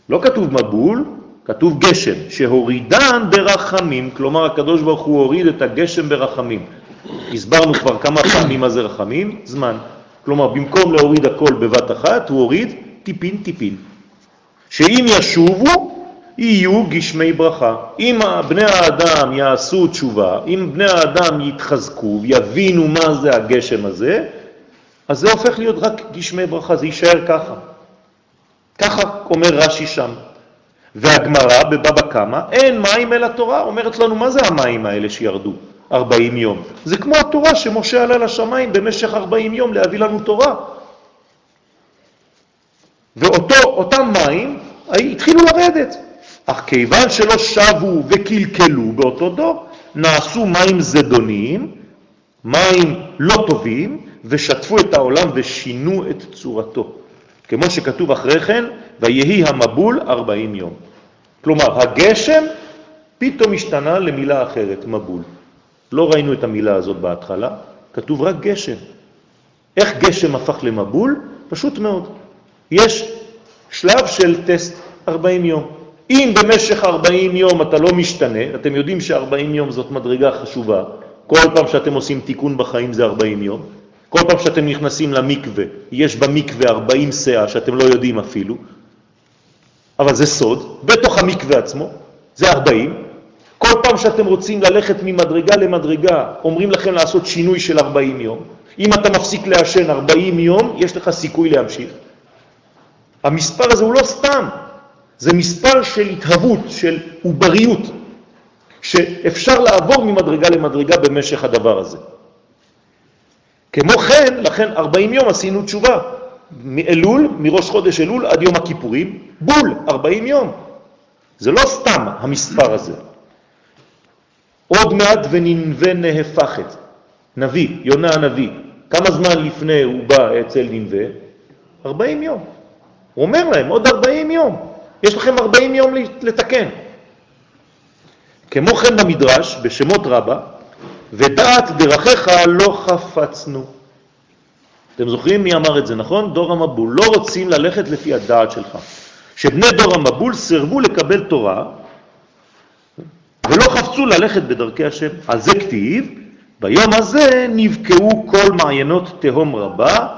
לא כתוב מבול, כתוב גשם, שהורידן ברחמים, כלומר הקדוש ברוך הוא הוריד את הגשם ברחמים. הסברנו כבר כמה פעמים מה זה רחמים, זמן. כלומר, במקום להוריד הכל בבת אחת, הוא הוריד טיפין טיפין. שאם ישובו, יהיו גשמי ברכה. אם בני האדם יעשו תשובה, אם בני האדם יתחזקו, יבינו מה זה הגשם הזה, אז זה הופך להיות רק גשמי ברכה, זה יישאר ככה. ככה אומר רש"י שם. והגמרא בבבא קמא, אין מים אל התורה, אומרת לנו מה זה המים האלה שירדו 40 יום. זה כמו התורה שמשה עלה לשמיים במשך 40 יום להביא לנו תורה. ואותם מים התחילו לרדת, אך כיוון שלא שבו וקלקלו באותו דור, נעשו מים זדוניים, מים לא טובים, ושטפו את העולם ושינו את צורתו. כמו שכתוב אחרי כן, ויהי המבול 40 יום. כלומר, הגשם פתאום השתנה למילה אחרת, מבול. לא ראינו את המילה הזאת בהתחלה, כתוב רק גשם. איך גשם הפך למבול? פשוט מאוד. יש שלב של טסט 40 יום. אם במשך 40 יום אתה לא משתנה, אתם יודעים ש-40 יום זאת מדרגה חשובה, כל פעם שאתם עושים תיקון בחיים זה 40 יום, כל פעם שאתם נכנסים למקווה, יש במקווה 40 שאה שאתם לא יודעים אפילו, אבל זה סוד, בתוך המקווה עצמו, זה 40. כל פעם שאתם רוצים ללכת ממדרגה למדרגה, אומרים לכם לעשות שינוי של 40 יום. אם אתה מפסיק לעשן 40 יום, יש לך סיכוי להמשיך. המספר הזה הוא לא סתם, זה מספר של התהוות, של עובריות, שאפשר לעבור ממדרגה למדרגה במשך הדבר הזה. כמו כן, לכן 40 יום עשינו תשובה, מאלול, מראש חודש אלול עד יום הכיפורים, בול, 40 יום. זה לא סתם המספר הזה. עוד מעט וננווה נהפכת. נביא, יונה הנביא. כמה זמן לפני הוא בא אצל ננווה? 40 יום. הוא אומר להם, עוד 40 יום. יש לכם 40 יום לתקן. כמו כן במדרש, בשמות רבה, ודעת דרכיך לא חפצנו. אתם זוכרים מי אמר את זה, נכון? דור המבול. לא רוצים ללכת לפי הדעת שלך. שבני דור המבול סרבו לקבל תורה ולא חפצו ללכת בדרכי השם. על זה כתיב, ביום הזה נבקעו כל מעיינות תהום רבה,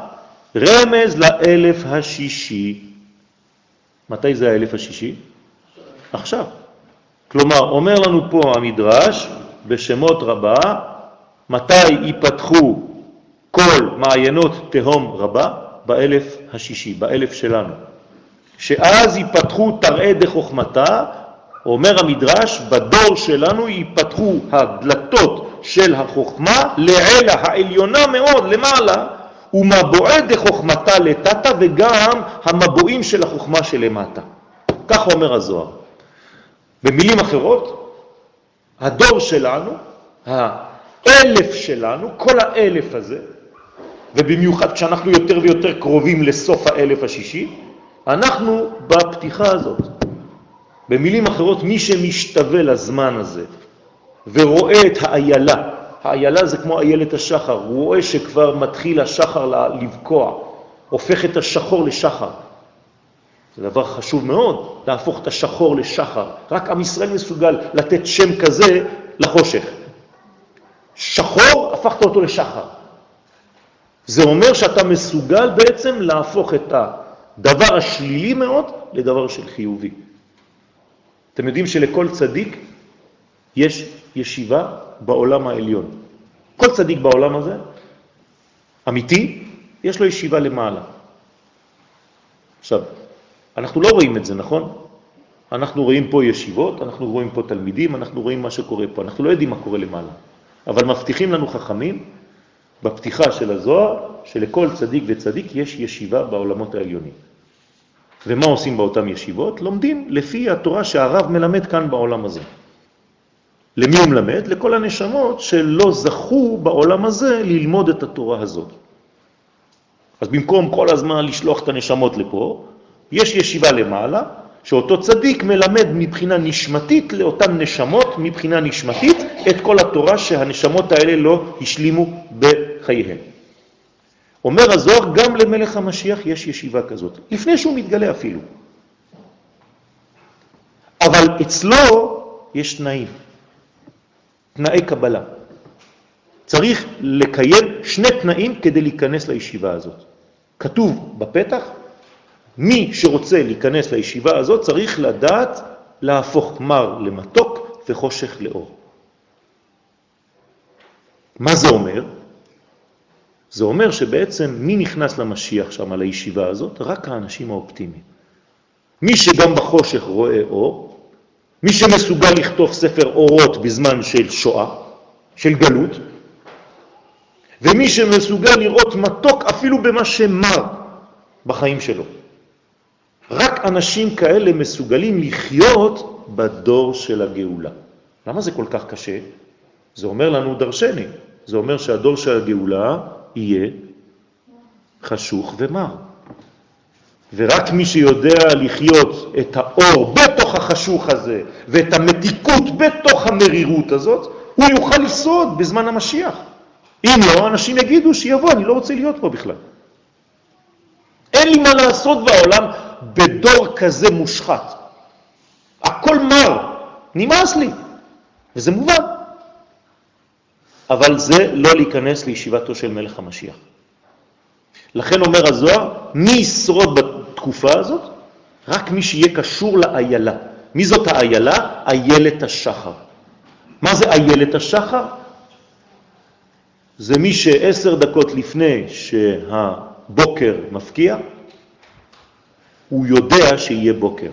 רמז לאלף השישי. מתי זה האלף השישי? עכשיו. כלומר, אומר לנו פה המדרש, בשמות רבה, מתי ייפתחו כל מעיינות תהום רבה? באלף השישי, באלף שלנו. שאז ייפתחו תראה דחוכמתה, אומר המדרש, בדור שלנו ייפתחו הדלתות של החוכמה לעלה העליונה מאוד, למעלה, ומבועי דחוכמתה לטאטה וגם המבועים של החוכמה שלמטה. כך אומר הזוהר. במילים אחרות, הדור שלנו, האלף שלנו, כל האלף הזה, ובמיוחד כשאנחנו יותר ויותר קרובים לסוף האלף השישי, אנחנו בפתיחה הזאת. במילים אחרות, מי שמשתווה לזמן הזה ורואה את האיילה, האיילה זה כמו איילת השחר, הוא רואה שכבר מתחיל השחר לבקוע, הופך את השחור לשחר. זה דבר חשוב מאוד, להפוך את השחור לשחר. רק עם ישראל מסוגל לתת שם כזה לחושך. שחור, הפכת אותו לשחר. זה אומר שאתה מסוגל בעצם להפוך את הדבר השלילי מאוד לדבר של חיובי. אתם יודעים שלכל צדיק יש ישיבה בעולם העליון. כל צדיק בעולם הזה, אמיתי, יש לו ישיבה למעלה. עכשיו, אנחנו לא רואים את זה, נכון? אנחנו רואים פה ישיבות, אנחנו רואים פה תלמידים, אנחנו רואים מה שקורה פה, אנחנו לא יודעים מה קורה למעלה. אבל מבטיחים לנו חכמים בפתיחה של הזוהר, שלכל צדיק וצדיק יש ישיבה בעולמות העליונים. ומה עושים באותן ישיבות? לומדים לפי התורה שהרב מלמד כאן בעולם הזה. למי הוא מלמד? לכל הנשמות שלא זכו בעולם הזה ללמוד את התורה הזאת. אז במקום כל הזמן לשלוח את הנשמות לפה, יש ישיבה למעלה, שאותו צדיק מלמד מבחינה נשמתית לאותן נשמות, מבחינה נשמתית, את כל התורה שהנשמות האלה לא השלימו בחייהם. אומר הזוהר, גם למלך המשיח יש ישיבה כזאת, לפני שהוא מתגלה אפילו. אבל אצלו יש תנאים, תנאי קבלה. צריך לקיים שני תנאים כדי להיכנס לישיבה הזאת. כתוב בפתח, מי שרוצה להיכנס לישיבה הזאת צריך לדעת להפוך מר למתוק וחושך לאור. מה זה אומר? זה אומר שבעצם מי נכנס למשיח שם, לישיבה הזאת? רק האנשים האופטימיים. מי שגם בחושך רואה אור, מי שמסוגל לכתוב ספר אורות בזמן של שואה, של גלות, ומי שמסוגל לראות מתוק אפילו במה שמר בחיים שלו. רק אנשים כאלה מסוגלים לחיות בדור של הגאולה. למה זה כל כך קשה? זה אומר לנו דרשני. זה אומר שהדור של הגאולה יהיה חשוך ומר. ורק מי שיודע לחיות את האור בתוך החשוך הזה ואת המתיקות בתוך המרירות הזאת, הוא יוכל לשרוד בזמן המשיח. אם לא, אנשים יגידו שיבוא, אני לא רוצה להיות פה בכלל. אין לי מה לעשות בעולם בדור כזה מושחת. הכל מר, נמאס לי, וזה מובן. אבל זה לא להיכנס לישיבתו של מלך המשיח. לכן אומר הזוהר, מי ישרוד בתקופה הזאת? רק מי שיהיה קשור לאיילה. מי זאת האיילה? איילת השחר. מה זה איילת השחר? זה מי שעשר דקות לפני שהבוקר מפקיע, הוא יודע שיהיה בוקר.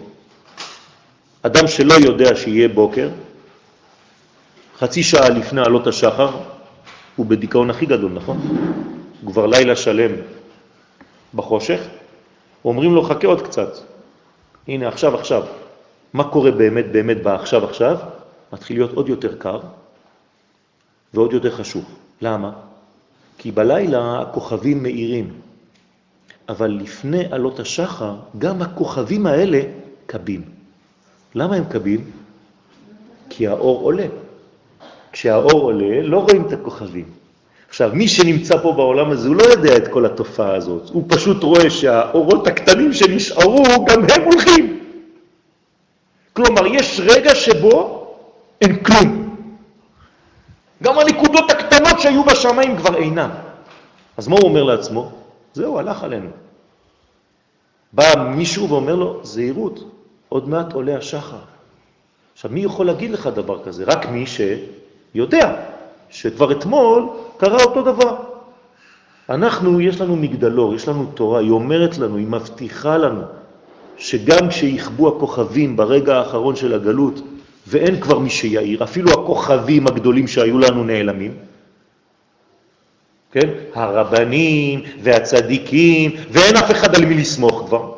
אדם שלא יודע שיהיה בוקר, חצי שעה לפני עלות השחר, הוא בדיכאון הכי גדול, נכון? כבר לילה שלם בחושך, אומרים לו, חכה עוד קצת. הנה, עכשיו, עכשיו. מה קורה באמת, באמת בעכשיו, עכשיו? מתחיל להיות עוד יותר קר ועוד יותר חשוך. למה? כי בלילה הכוכבים מאירים, אבל לפני עלות השחר גם הכוכבים האלה קבים. למה הם קבים? כי האור עולה. כשהאור עולה לא רואים את הכוכבים. עכשיו, מי שנמצא פה בעולם הזה, הוא לא יודע את כל התופעה הזאת. הוא פשוט רואה שהאורות הקטנים שנשארו, גם הם הולכים. כלומר, יש רגע שבו אין כלום. גם הנקודות הקטנות שהיו בשמיים כבר אינן. אז מה הוא אומר לעצמו? זהו, הלך עלינו. בא מישהו ואומר לו, זהירות, עוד מעט עולה השחר. עכשיו, מי יכול להגיד לך דבר כזה? רק מי שיודע שכבר אתמול קרה אותו דבר. אנחנו, יש לנו מגדלור, יש לנו תורה, היא אומרת לנו, היא מבטיחה לנו, שגם כשיחבו הכוכבים ברגע האחרון של הגלות, ואין כבר מי שיעיר, אפילו הכוכבים הגדולים שהיו לנו נעלמים, כן? הרבנים והצדיקים, ואין אף אחד על מי לסמוך כבר.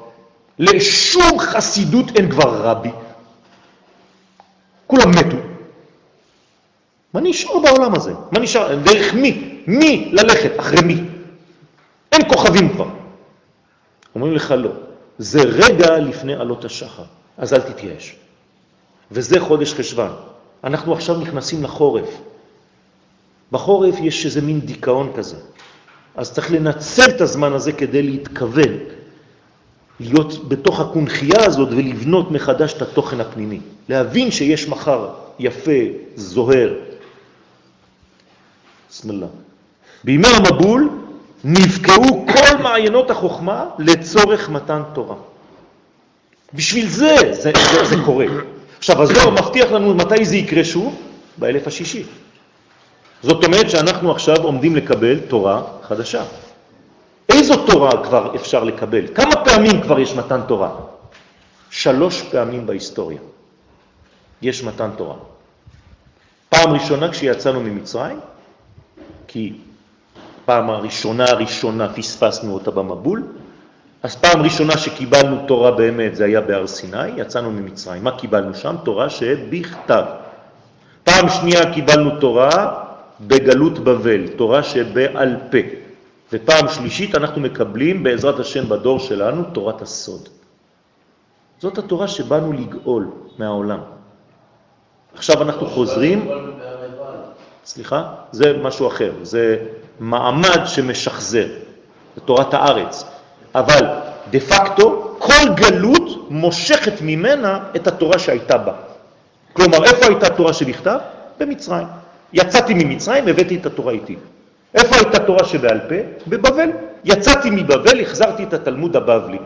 לשום חסידות אין כבר רבי. כולם מתו. מה נשאר בעולם הזה? מה נשאר? דרך מי? מי ללכת? אחרי מי? אין כוכבים כבר. אומרים לך לא. זה רגע לפני עלות השחר, אז אל תתייאש. וזה חודש חשבן. אנחנו עכשיו נכנסים לחורף. בחורף יש איזה מין דיכאון כזה. אז צריך לנצל את הזמן הזה כדי להתכוון, להיות בתוך הקונחייה הזאת ולבנות מחדש את התוכן הפנימי. להבין שיש מחר יפה, זוהר. סמלה. בימי המבול נפקעו כל מעיינות החוכמה לצורך מתן תורה. בשביל זה זה, זה, זה קורה. עכשיו, הזוהר מבטיח לנו מתי זה יקרה שוב? באלף השישי. זאת אומרת שאנחנו עכשיו עומדים לקבל תורה חדשה. איזו תורה כבר אפשר לקבל? כמה פעמים כבר יש מתן תורה? שלוש פעמים בהיסטוריה יש מתן תורה. פעם ראשונה כשיצאנו ממצרים, כי פעם הראשונה הראשונה פספסנו אותה במבול, אז פעם ראשונה שקיבלנו תורה באמת זה היה בהר סיני, יצאנו ממצרים. מה קיבלנו שם? תורה שבכתב. פעם שנייה קיבלנו תורה בגלות בבל, תורה שבעל פה. ופעם שלישית אנחנו מקבלים בעזרת השם בדור שלנו תורת הסוד. זאת התורה שבאנו לגאול מהעולם. עכשיו אנחנו חוזרים... סליחה? זה משהו אחר, זה מעמד שמשחזר, זה תורת הארץ. אבל דה פקטו כל גלות מושכת ממנה את התורה שהייתה בה. כלומר, איפה הייתה תורה שבכתב? במצרים. יצאתי ממצרים, הבאתי את התורה איתי. איפה הייתה תורה שבעל פה? בבבל. יצאתי מבבל, החזרתי את התלמוד הבבלי.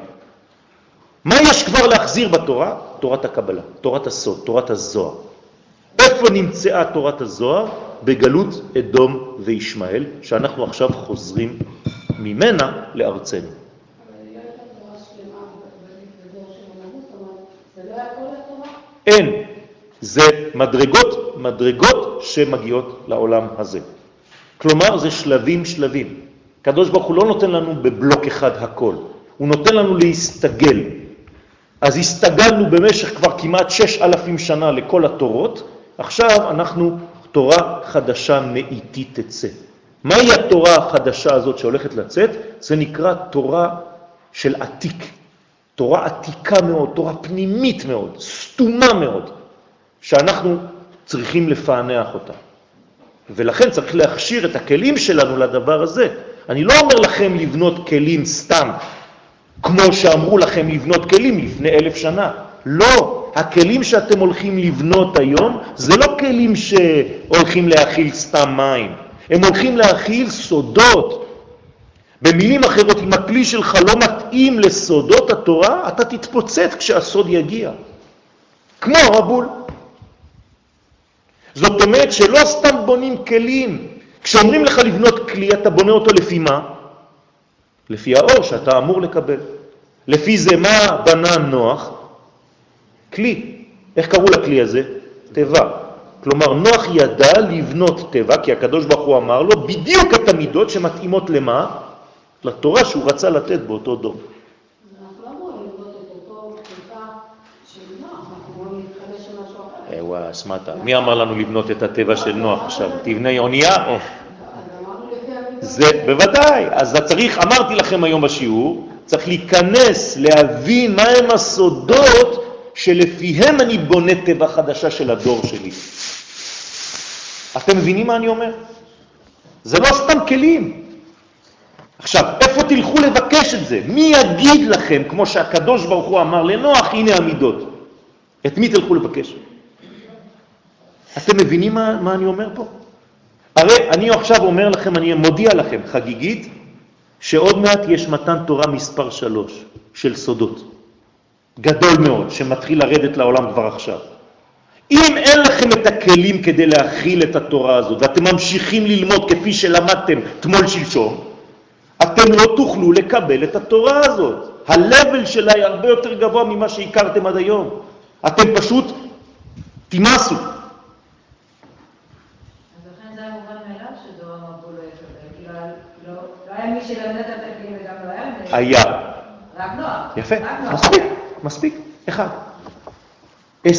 מה יש כבר להחזיר בתורה? תורת הקבלה, תורת הסוד, תורת הזוהר. איפה נמצאה תורת הזוהר? בגלות אדום וישמעאל, שאנחנו עכשיו חוזרים ממנה לארצנו. אין, זה מדרגות, מדרגות שמגיעות לעולם הזה. כלומר, זה שלבים שלבים. הקדוש ברוך הוא לא נותן לנו בבלוק אחד הכל, הוא נותן לנו להסתגל. אז הסתגלנו במשך כבר כמעט שש אלפים שנה לכל התורות, עכשיו אנחנו תורה חדשה מאיתי תצא. מהי התורה החדשה הזאת שהולכת לצאת? זה נקרא תורה של עתיק. תורה עתיקה מאוד, תורה פנימית מאוד, סתומה מאוד, שאנחנו צריכים לפענח אותה. ולכן צריך להכשיר את הכלים שלנו לדבר הזה. אני לא אומר לכם לבנות כלים סתם, כמו שאמרו לכם לבנות כלים לפני אלף שנה. לא, הכלים שאתם הולכים לבנות היום זה לא כלים שהולכים להכיל סתם מים, הם הולכים להכיל סודות. במילים אחרות, אם הכלי שלך לא מתאים לסודות התורה, אתה תתפוצץ כשהסוד יגיע. כמו הרבול. זאת אומרת שלא סתם בונים כלים. כשאומרים לך לבנות כלי, אתה בונה אותו לפי מה? לפי האור שאתה אמור לקבל. לפי זה מה בנה נוח? כלי. איך קראו לכלי הזה? טבע. כלומר, נוח ידע לבנות טבע, כי הקדוש ברוך הוא אמר לו בדיוק את המידות שמתאימות למה? לתורה שהוא רצה לתת באותו דור. וואו, סמטה. מי אמר לנו לבנות את הטבע של נוח עכשיו? תבנה אונייה? זה בוודאי. אז צריך, אמרתי לכם היום בשיעור, צריך להיכנס, להבין מהם הסודות שלפיהם אני בונה טבע חדשה של הדור שלי. אתם מבינים מה אני אומר? זה לא סתם כלים. עכשיו, איפה תלכו לבקש את זה? מי יגיד לכם, כמו שהקדוש ברוך הוא אמר לנוח, הנה המידות? את מי תלכו לבקש? אתם מבינים מה, מה אני אומר פה? הרי אני עכשיו אומר לכם, אני מודיע לכם חגיגית, שעוד מעט יש מתן תורה מספר שלוש של סודות. גדול מאוד, שמתחיל לרדת לעולם כבר עכשיו. אם אין לכם את הכלים כדי להכיל את התורה הזאת, ואתם ממשיכים ללמוד כפי שלמדתם תמול שלשום, אתם לא תוכלו לקבל את התורה הזאת. ה-level שלה היא הרבה יותר גבוה ממה שהכרתם עד היום. אתם פשוט תימסו. היה. רק נוח. יפה, מספיק, מספיק, אחד.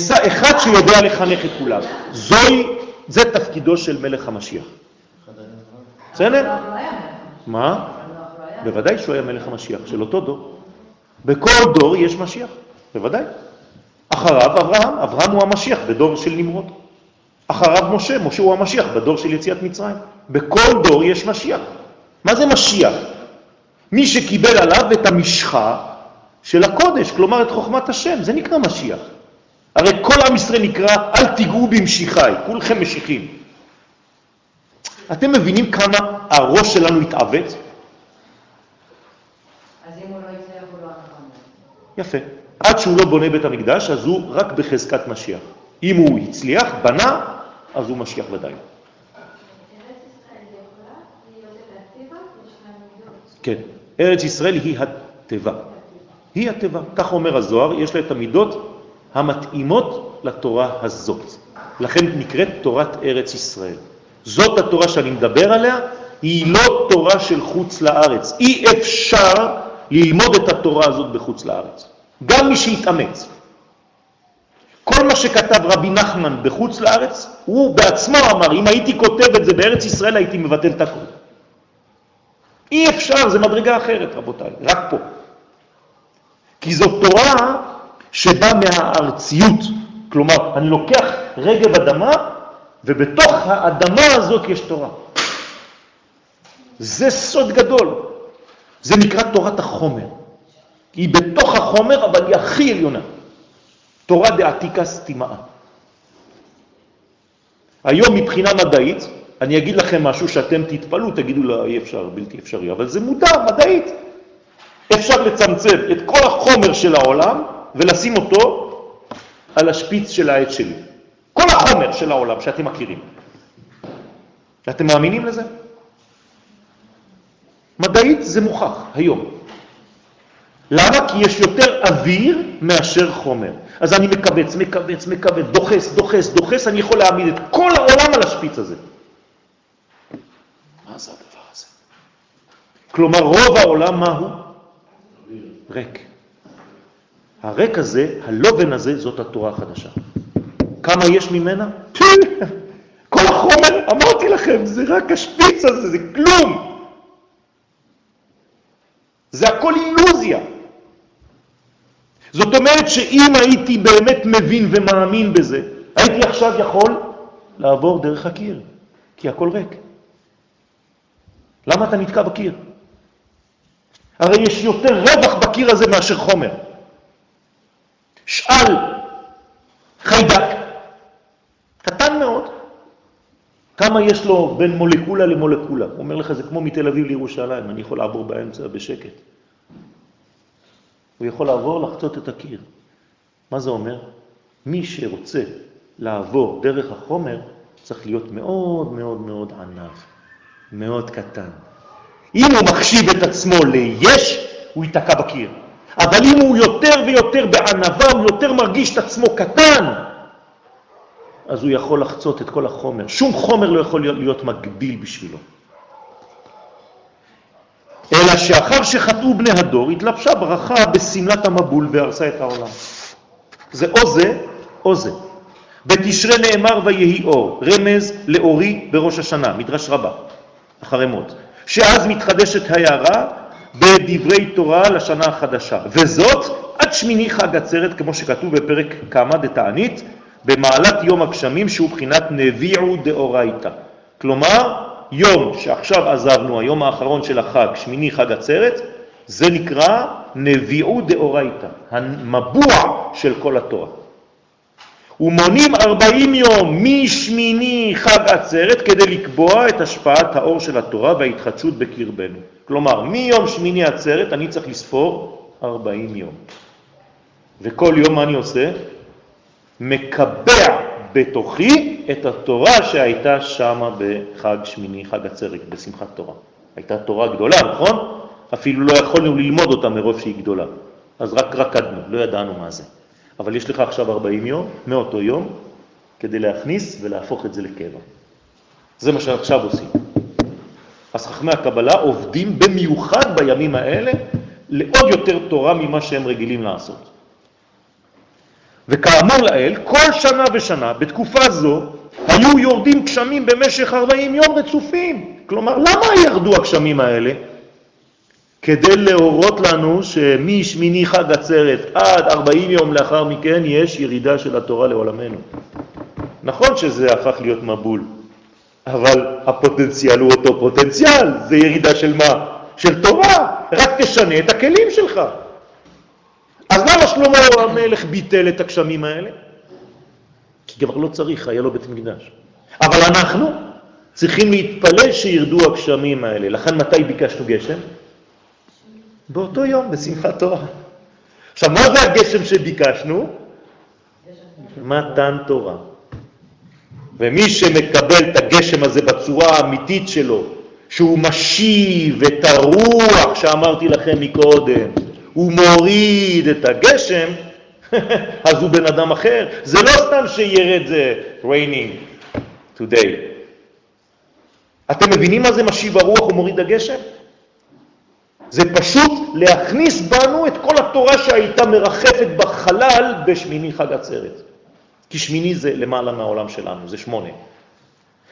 אחד שיודע לחנך את כולם. זוהי, זה תפקידו של מלך המשיח. בסדר? מה? בוודאי שהוא היה מלך המשיח, של אותו דור. בכל דור יש משיח, בוודאי. אחריו אברהם, אברהם הוא המשיח בדור של נמרוד. אחריו משה, משה הוא המשיח בדור של יציאת מצרים. בכל דור יש משיח. מה זה משיח? מי שקיבל עליו את המשחה של הקודש, כלומר את חוכמת השם, זה נקרא משיח. הרי כל עם ישראל נקרא אל תיגעו במשיחי, כולכם משיחים. אתם מבינים כמה הראש שלנו התעוות? אז אם הוא לא יצליח הוא לא יפה. עד שהוא לא בונה בית המקדש, אז הוא רק בחזקת משיח. אם הוא הצליח, בנה, אז הוא משיח ודאי. כן. ארץ ישראל היא הטבע. היא הטבע. כך אומר הזוהר, יש לה את המידות המתאימות לתורה הזאת. לכן נקראת תורת ארץ ישראל. זאת התורה שאני מדבר עליה, היא לא תורה של חוץ לארץ. אי אפשר ללמוד את התורה הזאת בחוץ לארץ. גם מי שהתאמץ. כל מה שכתב רבי נחמן בחוץ לארץ, הוא בעצמו אמר, אם הייתי כותב את זה בארץ ישראל הייתי מבטל את הכל. אי אפשר, זה מדרגה אחרת, רבותיי, רק פה. כי זו תורה שבאה מהארציות. כלומר, אני לוקח רגב אדמה, ובתוך האדמה הזאת יש תורה. זה סוד גדול. זה נקרא תורת החומר. היא בתוך החומר, אבל היא הכי עליונה. תורה דעתיקה סתימה. היום מבחינה מדעית, אני אגיד לכם משהו שאתם תתפלו, תגידו לה, אי אפשר, בלתי אפשרי, אבל זה מודע, מדעית. אפשר לצמצם את כל החומר של העולם ולשים אותו על השפיץ של העץ שלי. כל החומר של העולם שאתם מכירים. אתם מאמינים לזה? מדעית זה מוכח היום. למה? כי יש יותר אוויר מאשר חומר. אז אני מקבץ, מקבץ, מקבץ, דוחס, דוחס, דוחס, אני יכול להעמיד את כל העולם על השפיץ הזה. מה זה הדבר הזה? כלומר, רוב העולם מהו? ריק. הריק הזה, הלובן הזה, זאת התורה החדשה. כמה יש ממנה? כל החומר, אמרתי לכם, זה רק השפיץ הזה, זה כלום. זה הכל אילוזיה. זאת אומרת שאם הייתי באמת מבין ומאמין בזה, הייתי עכשיו יכול לעבור דרך הקיר, כי הכל ריק. למה אתה נתקע בקיר? הרי יש יותר רווח בקיר הזה מאשר חומר. שאל חיידק, קטן מאוד, כמה יש לו בין מולקולה למולקולה? הוא אומר לך, זה כמו מתל אביב לירושלים, אני יכול לעבור באמצע בשקט. הוא יכול לעבור, לחצות את הקיר. מה זה אומר? מי שרוצה לעבור דרך החומר צריך להיות מאוד מאוד מאוד ענב, מאוד קטן. אם הוא מחשיב את עצמו ליש, הוא ייתקע בקיר. אבל אם הוא יותר ויותר בענבה, הוא יותר מרגיש את עצמו קטן, אז הוא יכול לחצות את כל החומר. שום חומר לא יכול להיות מגביל בשבילו. אלא שאחר שחטאו בני הדור, התלבשה ברכה בסמלת המבול והרסה את העולם. זה או זה או זה. בתשרה נאמר ויהי אור, רמז לאורי בראש השנה, מדרש רבה, אחרי מות, שאז מתחדשת ההערה בדברי תורה לשנה החדשה, וזאת עד שמיני חג עצרת, כמו שכתוב בפרק כמה דתענית, במעלת יום הגשמים שהוא בחינת נביעו דאורייתא. כלומר, יום שעכשיו עזבנו, היום האחרון של החג, שמיני חג עצרת, זה נקרא נביעו דאורייתא, המבוע של כל התורה. ומונים 40 יום משמיני חג עצרת כדי לקבוע את השפעת האור של התורה וההתחדשות בקרבנו. כלומר, מיום שמיני עצרת אני צריך לספור 40 יום. וכל יום מה אני עושה? מקבע בתוכי את התורה שהייתה שמה בחג שמיני, חג עצרת, בשמחת תורה. הייתה תורה גדולה, נכון? אפילו לא יכולנו ללמוד אותה מרוב שהיא גדולה. אז רק רקדנו, לא ידענו מה זה. אבל יש לך עכשיו 40 יום, מאותו יום, כדי להכניס ולהפוך את זה לקבע. זה מה שעכשיו עושים. אז חכמי הקבלה עובדים במיוחד בימים האלה לעוד יותר תורה ממה שהם רגילים לעשות. וכאמור לאל, כל שנה ושנה, בתקופה זו, היו יורדים גשמים במשך 40 יום רצופים. כלומר, למה ירדו הגשמים האלה? כדי להורות לנו שמשמיני חג עצרת עד 40 יום לאחר מכן יש ירידה של התורה לעולמנו. נכון שזה הפך להיות מבול, אבל הפוטנציאל הוא אותו פוטנציאל, זה ירידה של מה? של תורה, רק תשנה את הכלים שלך. אז למה שלמה המלך ביטל את הגשמים האלה? כי כבר לא צריך, היה לו בית מקדש. אבל אנחנו צריכים להתפלל שירדו הגשמים האלה. לכן מתי ביקשנו גשם? באותו יום, בשמחת תורה. עכשיו, מה זה הגשם שביקשנו? מתן תורה. ומי שמקבל את הגשם הזה בצורה האמיתית שלו, שהוא משיב את הרוח שאמרתי לכם מקודם, הוא מוריד את הגשם, אז הוא בן אדם אחר. זה לא סתם שירד זה raining today. אתם מבינים מה זה משיב הרוח ומוריד הגשם? זה פשוט להכניס בנו את כל התורה שהייתה מרחפת בחלל בשמיני חג עצרת. כי שמיני זה למעלה מהעולם שלנו, זה שמונה.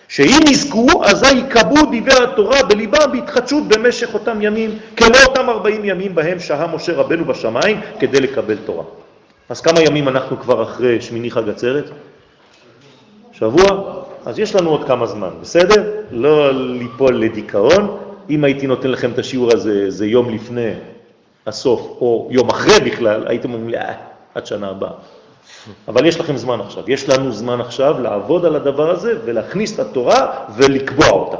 שאם יזכו, אזי יקבעו דברי התורה בליבם בהתחדשות במשך אותם ימים, כמו אותם 40 ימים בהם שהה משה רבנו בשמיים כדי לקבל תורה. אז כמה ימים אנחנו כבר אחרי שמיני חג עצרת? שבוע? אז יש לנו עוד כמה זמן, בסדר? לא ליפול לדיכאון. אם הייתי נותן לכם את השיעור הזה, זה יום לפני הסוף, או יום אחרי בכלל, הייתם אומרים לי, אה, עד שנה הבאה. אבל יש לכם זמן עכשיו. יש לנו זמן עכשיו לעבוד על הדבר הזה ולהכניס את התורה ולקבוע אותה.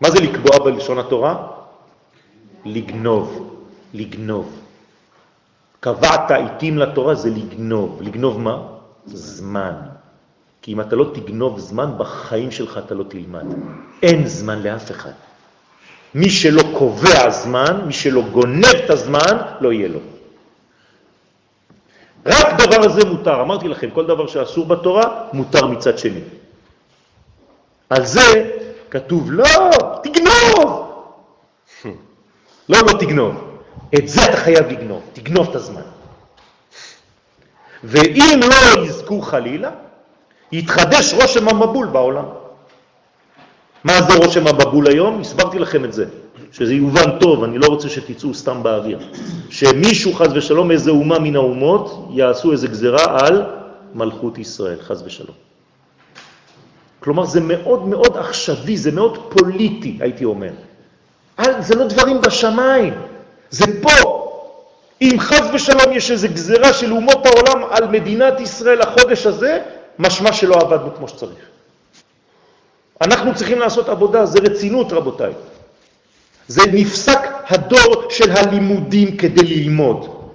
מה זה לקבוע בלשון התורה? לגנוב, לגנוב. קבעת עיתים לתורה זה לגנוב. לגנוב מה? זמן. כי אם אתה לא תגנוב זמן, בחיים שלך אתה לא תלמד. אין זמן לאף אחד. מי שלא קובע זמן, מי שלא גונב את הזמן, לא יהיה לו. רק דבר הזה מותר. אמרתי לכם, כל דבר שאסור בתורה, מותר מצד שני. על זה כתוב, לא, תגנוב. לא, לא תגנוב. את זה אתה חייב לגנוב, תגנוב את הזמן. ואם לא יזכו חלילה, יתחדש רושם המבול בעולם. מה זה רושם המבול היום? הסברתי לכם את זה. שזה יובן טוב, אני לא רוצה שתצאו סתם באוויר. שמישהו, חז ושלום, איזה אומה מן האומות, יעשו איזה גזרה על מלכות ישראל, חז ושלום. כלומר, זה מאוד מאוד עכשווי, זה מאוד פוליטי, הייתי אומר. זה לא דברים בשמיים, זה פה. אם חז ושלום יש איזו גזרה של אומות העולם על מדינת ישראל החודש הזה, משמע שלא עבדנו כמו שצריך. אנחנו צריכים לעשות עבודה, זה רצינות רבותיי. זה נפסק הדור של הלימודים כדי ללמוד.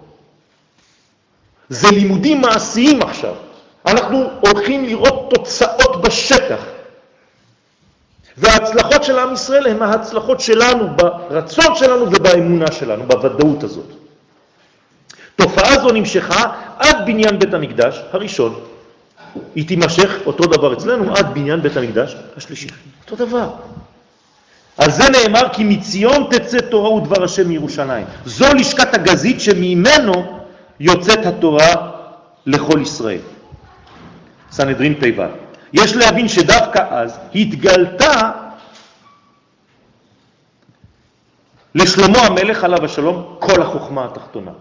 זה לימודים מעשיים עכשיו. אנחנו הולכים לראות תוצאות בשטח. וההצלחות של עם ישראל הן ההצלחות שלנו, ברצון שלנו ובאמונה שלנו, בוודאות הזאת. תופעה זו נמשכה עד בניין בית המקדש הראשון. היא תימשך אותו דבר אצלנו עד בניין בית המקדש השלישי. אותו דבר. על זה נאמר כי מציון תצא תורה ודבר השם מירושלים. זו לשכת הגזית שממנו יוצאת התורה לכל ישראל. סנהדרין פ"ו. יש להבין שדווקא אז התגלתה לשלמה המלך עליו השלום כל החוכמה התחתונה.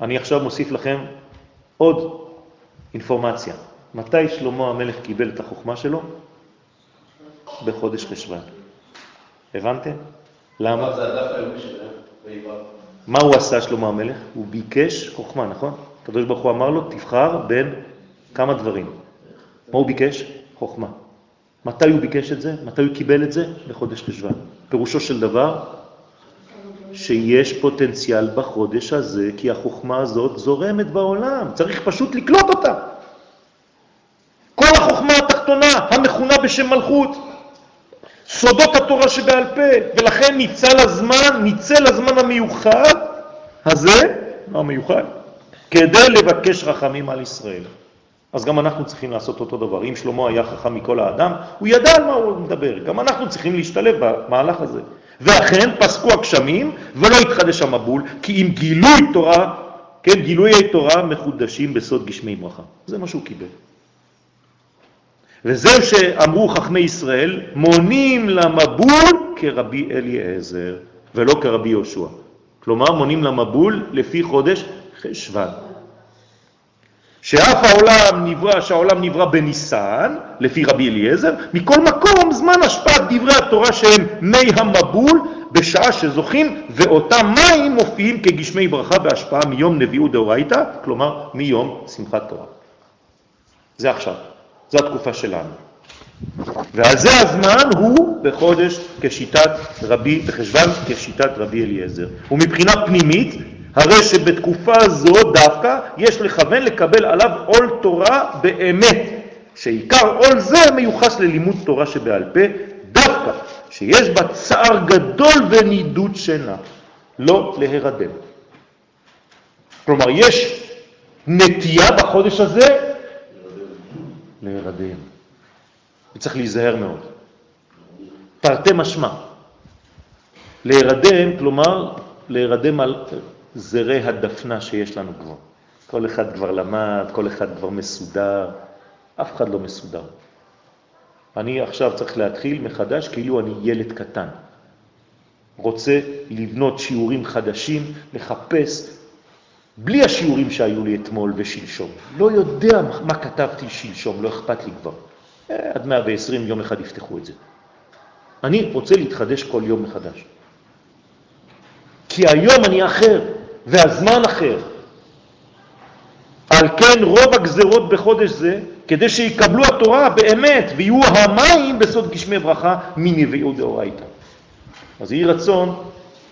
אני עכשיו מוסיף לכם עוד אינפורמציה. מתי שלמה המלך קיבל את החוכמה שלו? בחודש חשוון. הבנתם? למה? מה הוא עשה שלמה המלך? הוא ביקש חוכמה, נכון? הקדוש ברוך הוא אמר לו, תבחר בין כמה דברים. מה הוא ביקש? חוכמה. מתי הוא ביקש את זה? מתי הוא קיבל את זה? בחודש חשוון. פירושו של דבר, שיש פוטנציאל בחודש הזה, כי החוכמה הזאת זורמת בעולם, צריך פשוט לקלוט אותה. כל החוכמה התחתונה, המכונה בשם מלכות, סודות התורה שבעל פה, ולכן ניצל הזמן, ניצל הזמן המיוחד הזה, לא המיוחד, כדי לבקש רחמים על ישראל. אז גם אנחנו צריכים לעשות אותו דבר. אם שלמה היה חכם מכל האדם, הוא ידע על מה הוא מדבר. גם אנחנו צריכים להשתלב במהלך הזה. ואכן פסקו הגשמים ולא התחדש המבול, כי אם גילוי תורה, כן, גילויי תורה מחודשים בסוד גשמי ברכה. זה מה שהוא קיבל. וזהו שאמרו חכמי ישראל, מונים למבול כרבי אליעזר, ולא כרבי יהושע. כלומר, מונים למבול לפי חודש חשוון. שאף העולם נברא, שהעולם נברא בניסן, לפי רבי אליעזר, מכל מקום זמן השפעת דברי התורה שהם מי המבול, בשעה שזוכים, ואותם מים מופיעים כגשמי ברכה בהשפעה מיום נביאו דאורייתא, כלומר מיום שמחת תורה. זה עכשיו, זו התקופה שלנו. ועל זה הזמן הוא בחודש כשיטת רבי, בחשבן כשיטת רבי אליעזר. ומבחינה פנימית, הרי שבתקופה זו דווקא יש לכוון לקבל עליו עול תורה באמת, שעיקר עול זה מיוחס ללימוד תורה שבעל פה, דווקא שיש בה צער גדול ונידוד שינה, לא להירדם. כלומר, יש נטייה בחודש הזה להירדם. וצריך להיזהר מאוד. תרתי משמע. להירדם, כלומר, להירדם על זרי הדפנה שיש לנו כבר. כל אחד כבר למד, כל אחד כבר מסודר, אף אחד לא מסודר. אני עכשיו צריך להתחיל מחדש כאילו אני ילד קטן. רוצה לבנות שיעורים חדשים, לחפש, בלי השיעורים שהיו לי אתמול ושלשום. לא יודע מה כתבתי שלשום, לא אכפת לי כבר. אה, עד 120 יום אחד יפתחו את זה. אני רוצה להתחדש כל יום מחדש. כי היום אני אחר. והזמן אחר. על כן רוב הגזרות בחודש זה, כדי שיקבלו התורה באמת ויהיו המים בסוד גשמי ברכה מנביאו דאורייתא. אז יהי רצון,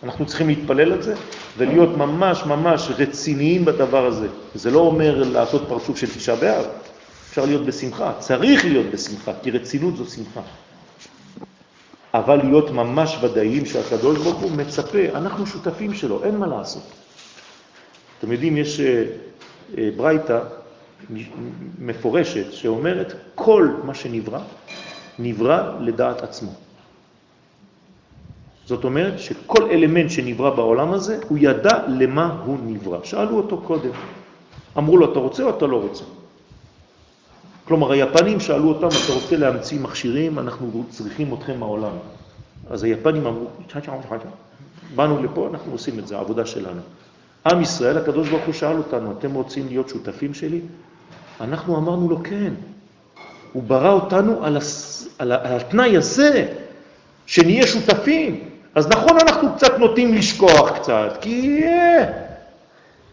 אנחנו צריכים להתפלל על זה ולהיות ממש ממש רציניים בדבר הזה. זה לא אומר לעשות פרצוף של תשעה באב, אפשר להיות בשמחה, צריך להיות בשמחה, כי רצינות זו שמחה. אבל להיות ממש ודאיים שהקדוש ברוך הוא מצפה, אנחנו שותפים שלו, אין מה לעשות. אתם יודעים, יש אה, אה, ברייתא מפורשת שאומרת כל מה שנברא, נברא לדעת עצמו. זאת אומרת שכל אלמנט שנברא בעולם הזה, הוא ידע למה הוא נברא. שאלו אותו קודם, אמרו לו, אתה רוצה או אתה לא רוצה? כלומר, היפנים שאלו אותם, אתה רוצה להמציא מכשירים, אנחנו צריכים אתכם מהעולם. אז היפנים אמרו, באנו לפה, אנחנו עושים את זה, העבודה שלנו. עם ישראל, הקדוש ברוך הוא שאל אותנו, אתם רוצים להיות שותפים שלי? אנחנו אמרנו לו כן. הוא ברא אותנו על, הס... על, על התנאי הזה, שנהיה שותפים. אז נכון, אנחנו קצת נוטים לשכוח קצת, כי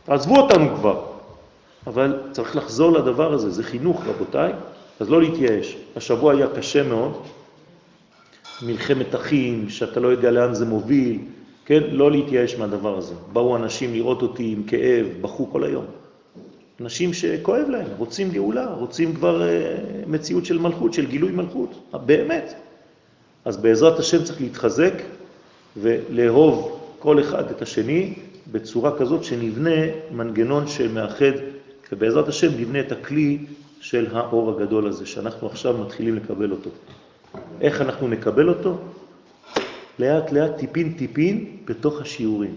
עזבו אותנו כבר. אבל צריך לחזור לדבר הזה, זה חינוך, רבותיי, אז לא להתייאש. השבוע היה קשה מאוד, מלחמת אחים, שאתה לא יודע לאן זה מוביל, כן? לא להתייאש מהדבר הזה. באו אנשים לראות אותי עם כאב, בכו כל היום. אנשים שכואב להם, רוצים גאולה, רוצים כבר uh, מציאות של מלכות, של גילוי מלכות, באמת. אז בעזרת השם צריך להתחזק ולאהוב כל אחד את השני בצורה כזאת שנבנה מנגנון שמאחד, ובעזרת השם נבנה את הכלי של האור הגדול הזה, שאנחנו עכשיו מתחילים לקבל אותו. איך אנחנו נקבל אותו? לאט לאט, טיפין טיפין, בתוך השיעורים.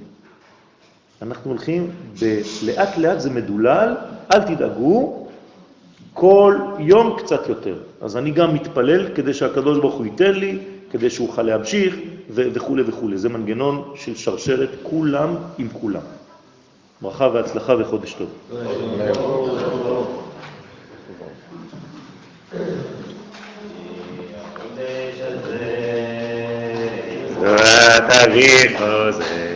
אנחנו הולכים, ב... לאט לאט זה מדולל, אל תדאגו, כל יום קצת יותר. אז אני גם מתפלל כדי שהקדוש ברוך הוא ייתן לי, כדי שהוא יוכל להמשיך וכו' וכו'. זה מנגנון של שרשרת כולם עם כולם. ברכה והצלחה וחודש טוב. תביא חוזר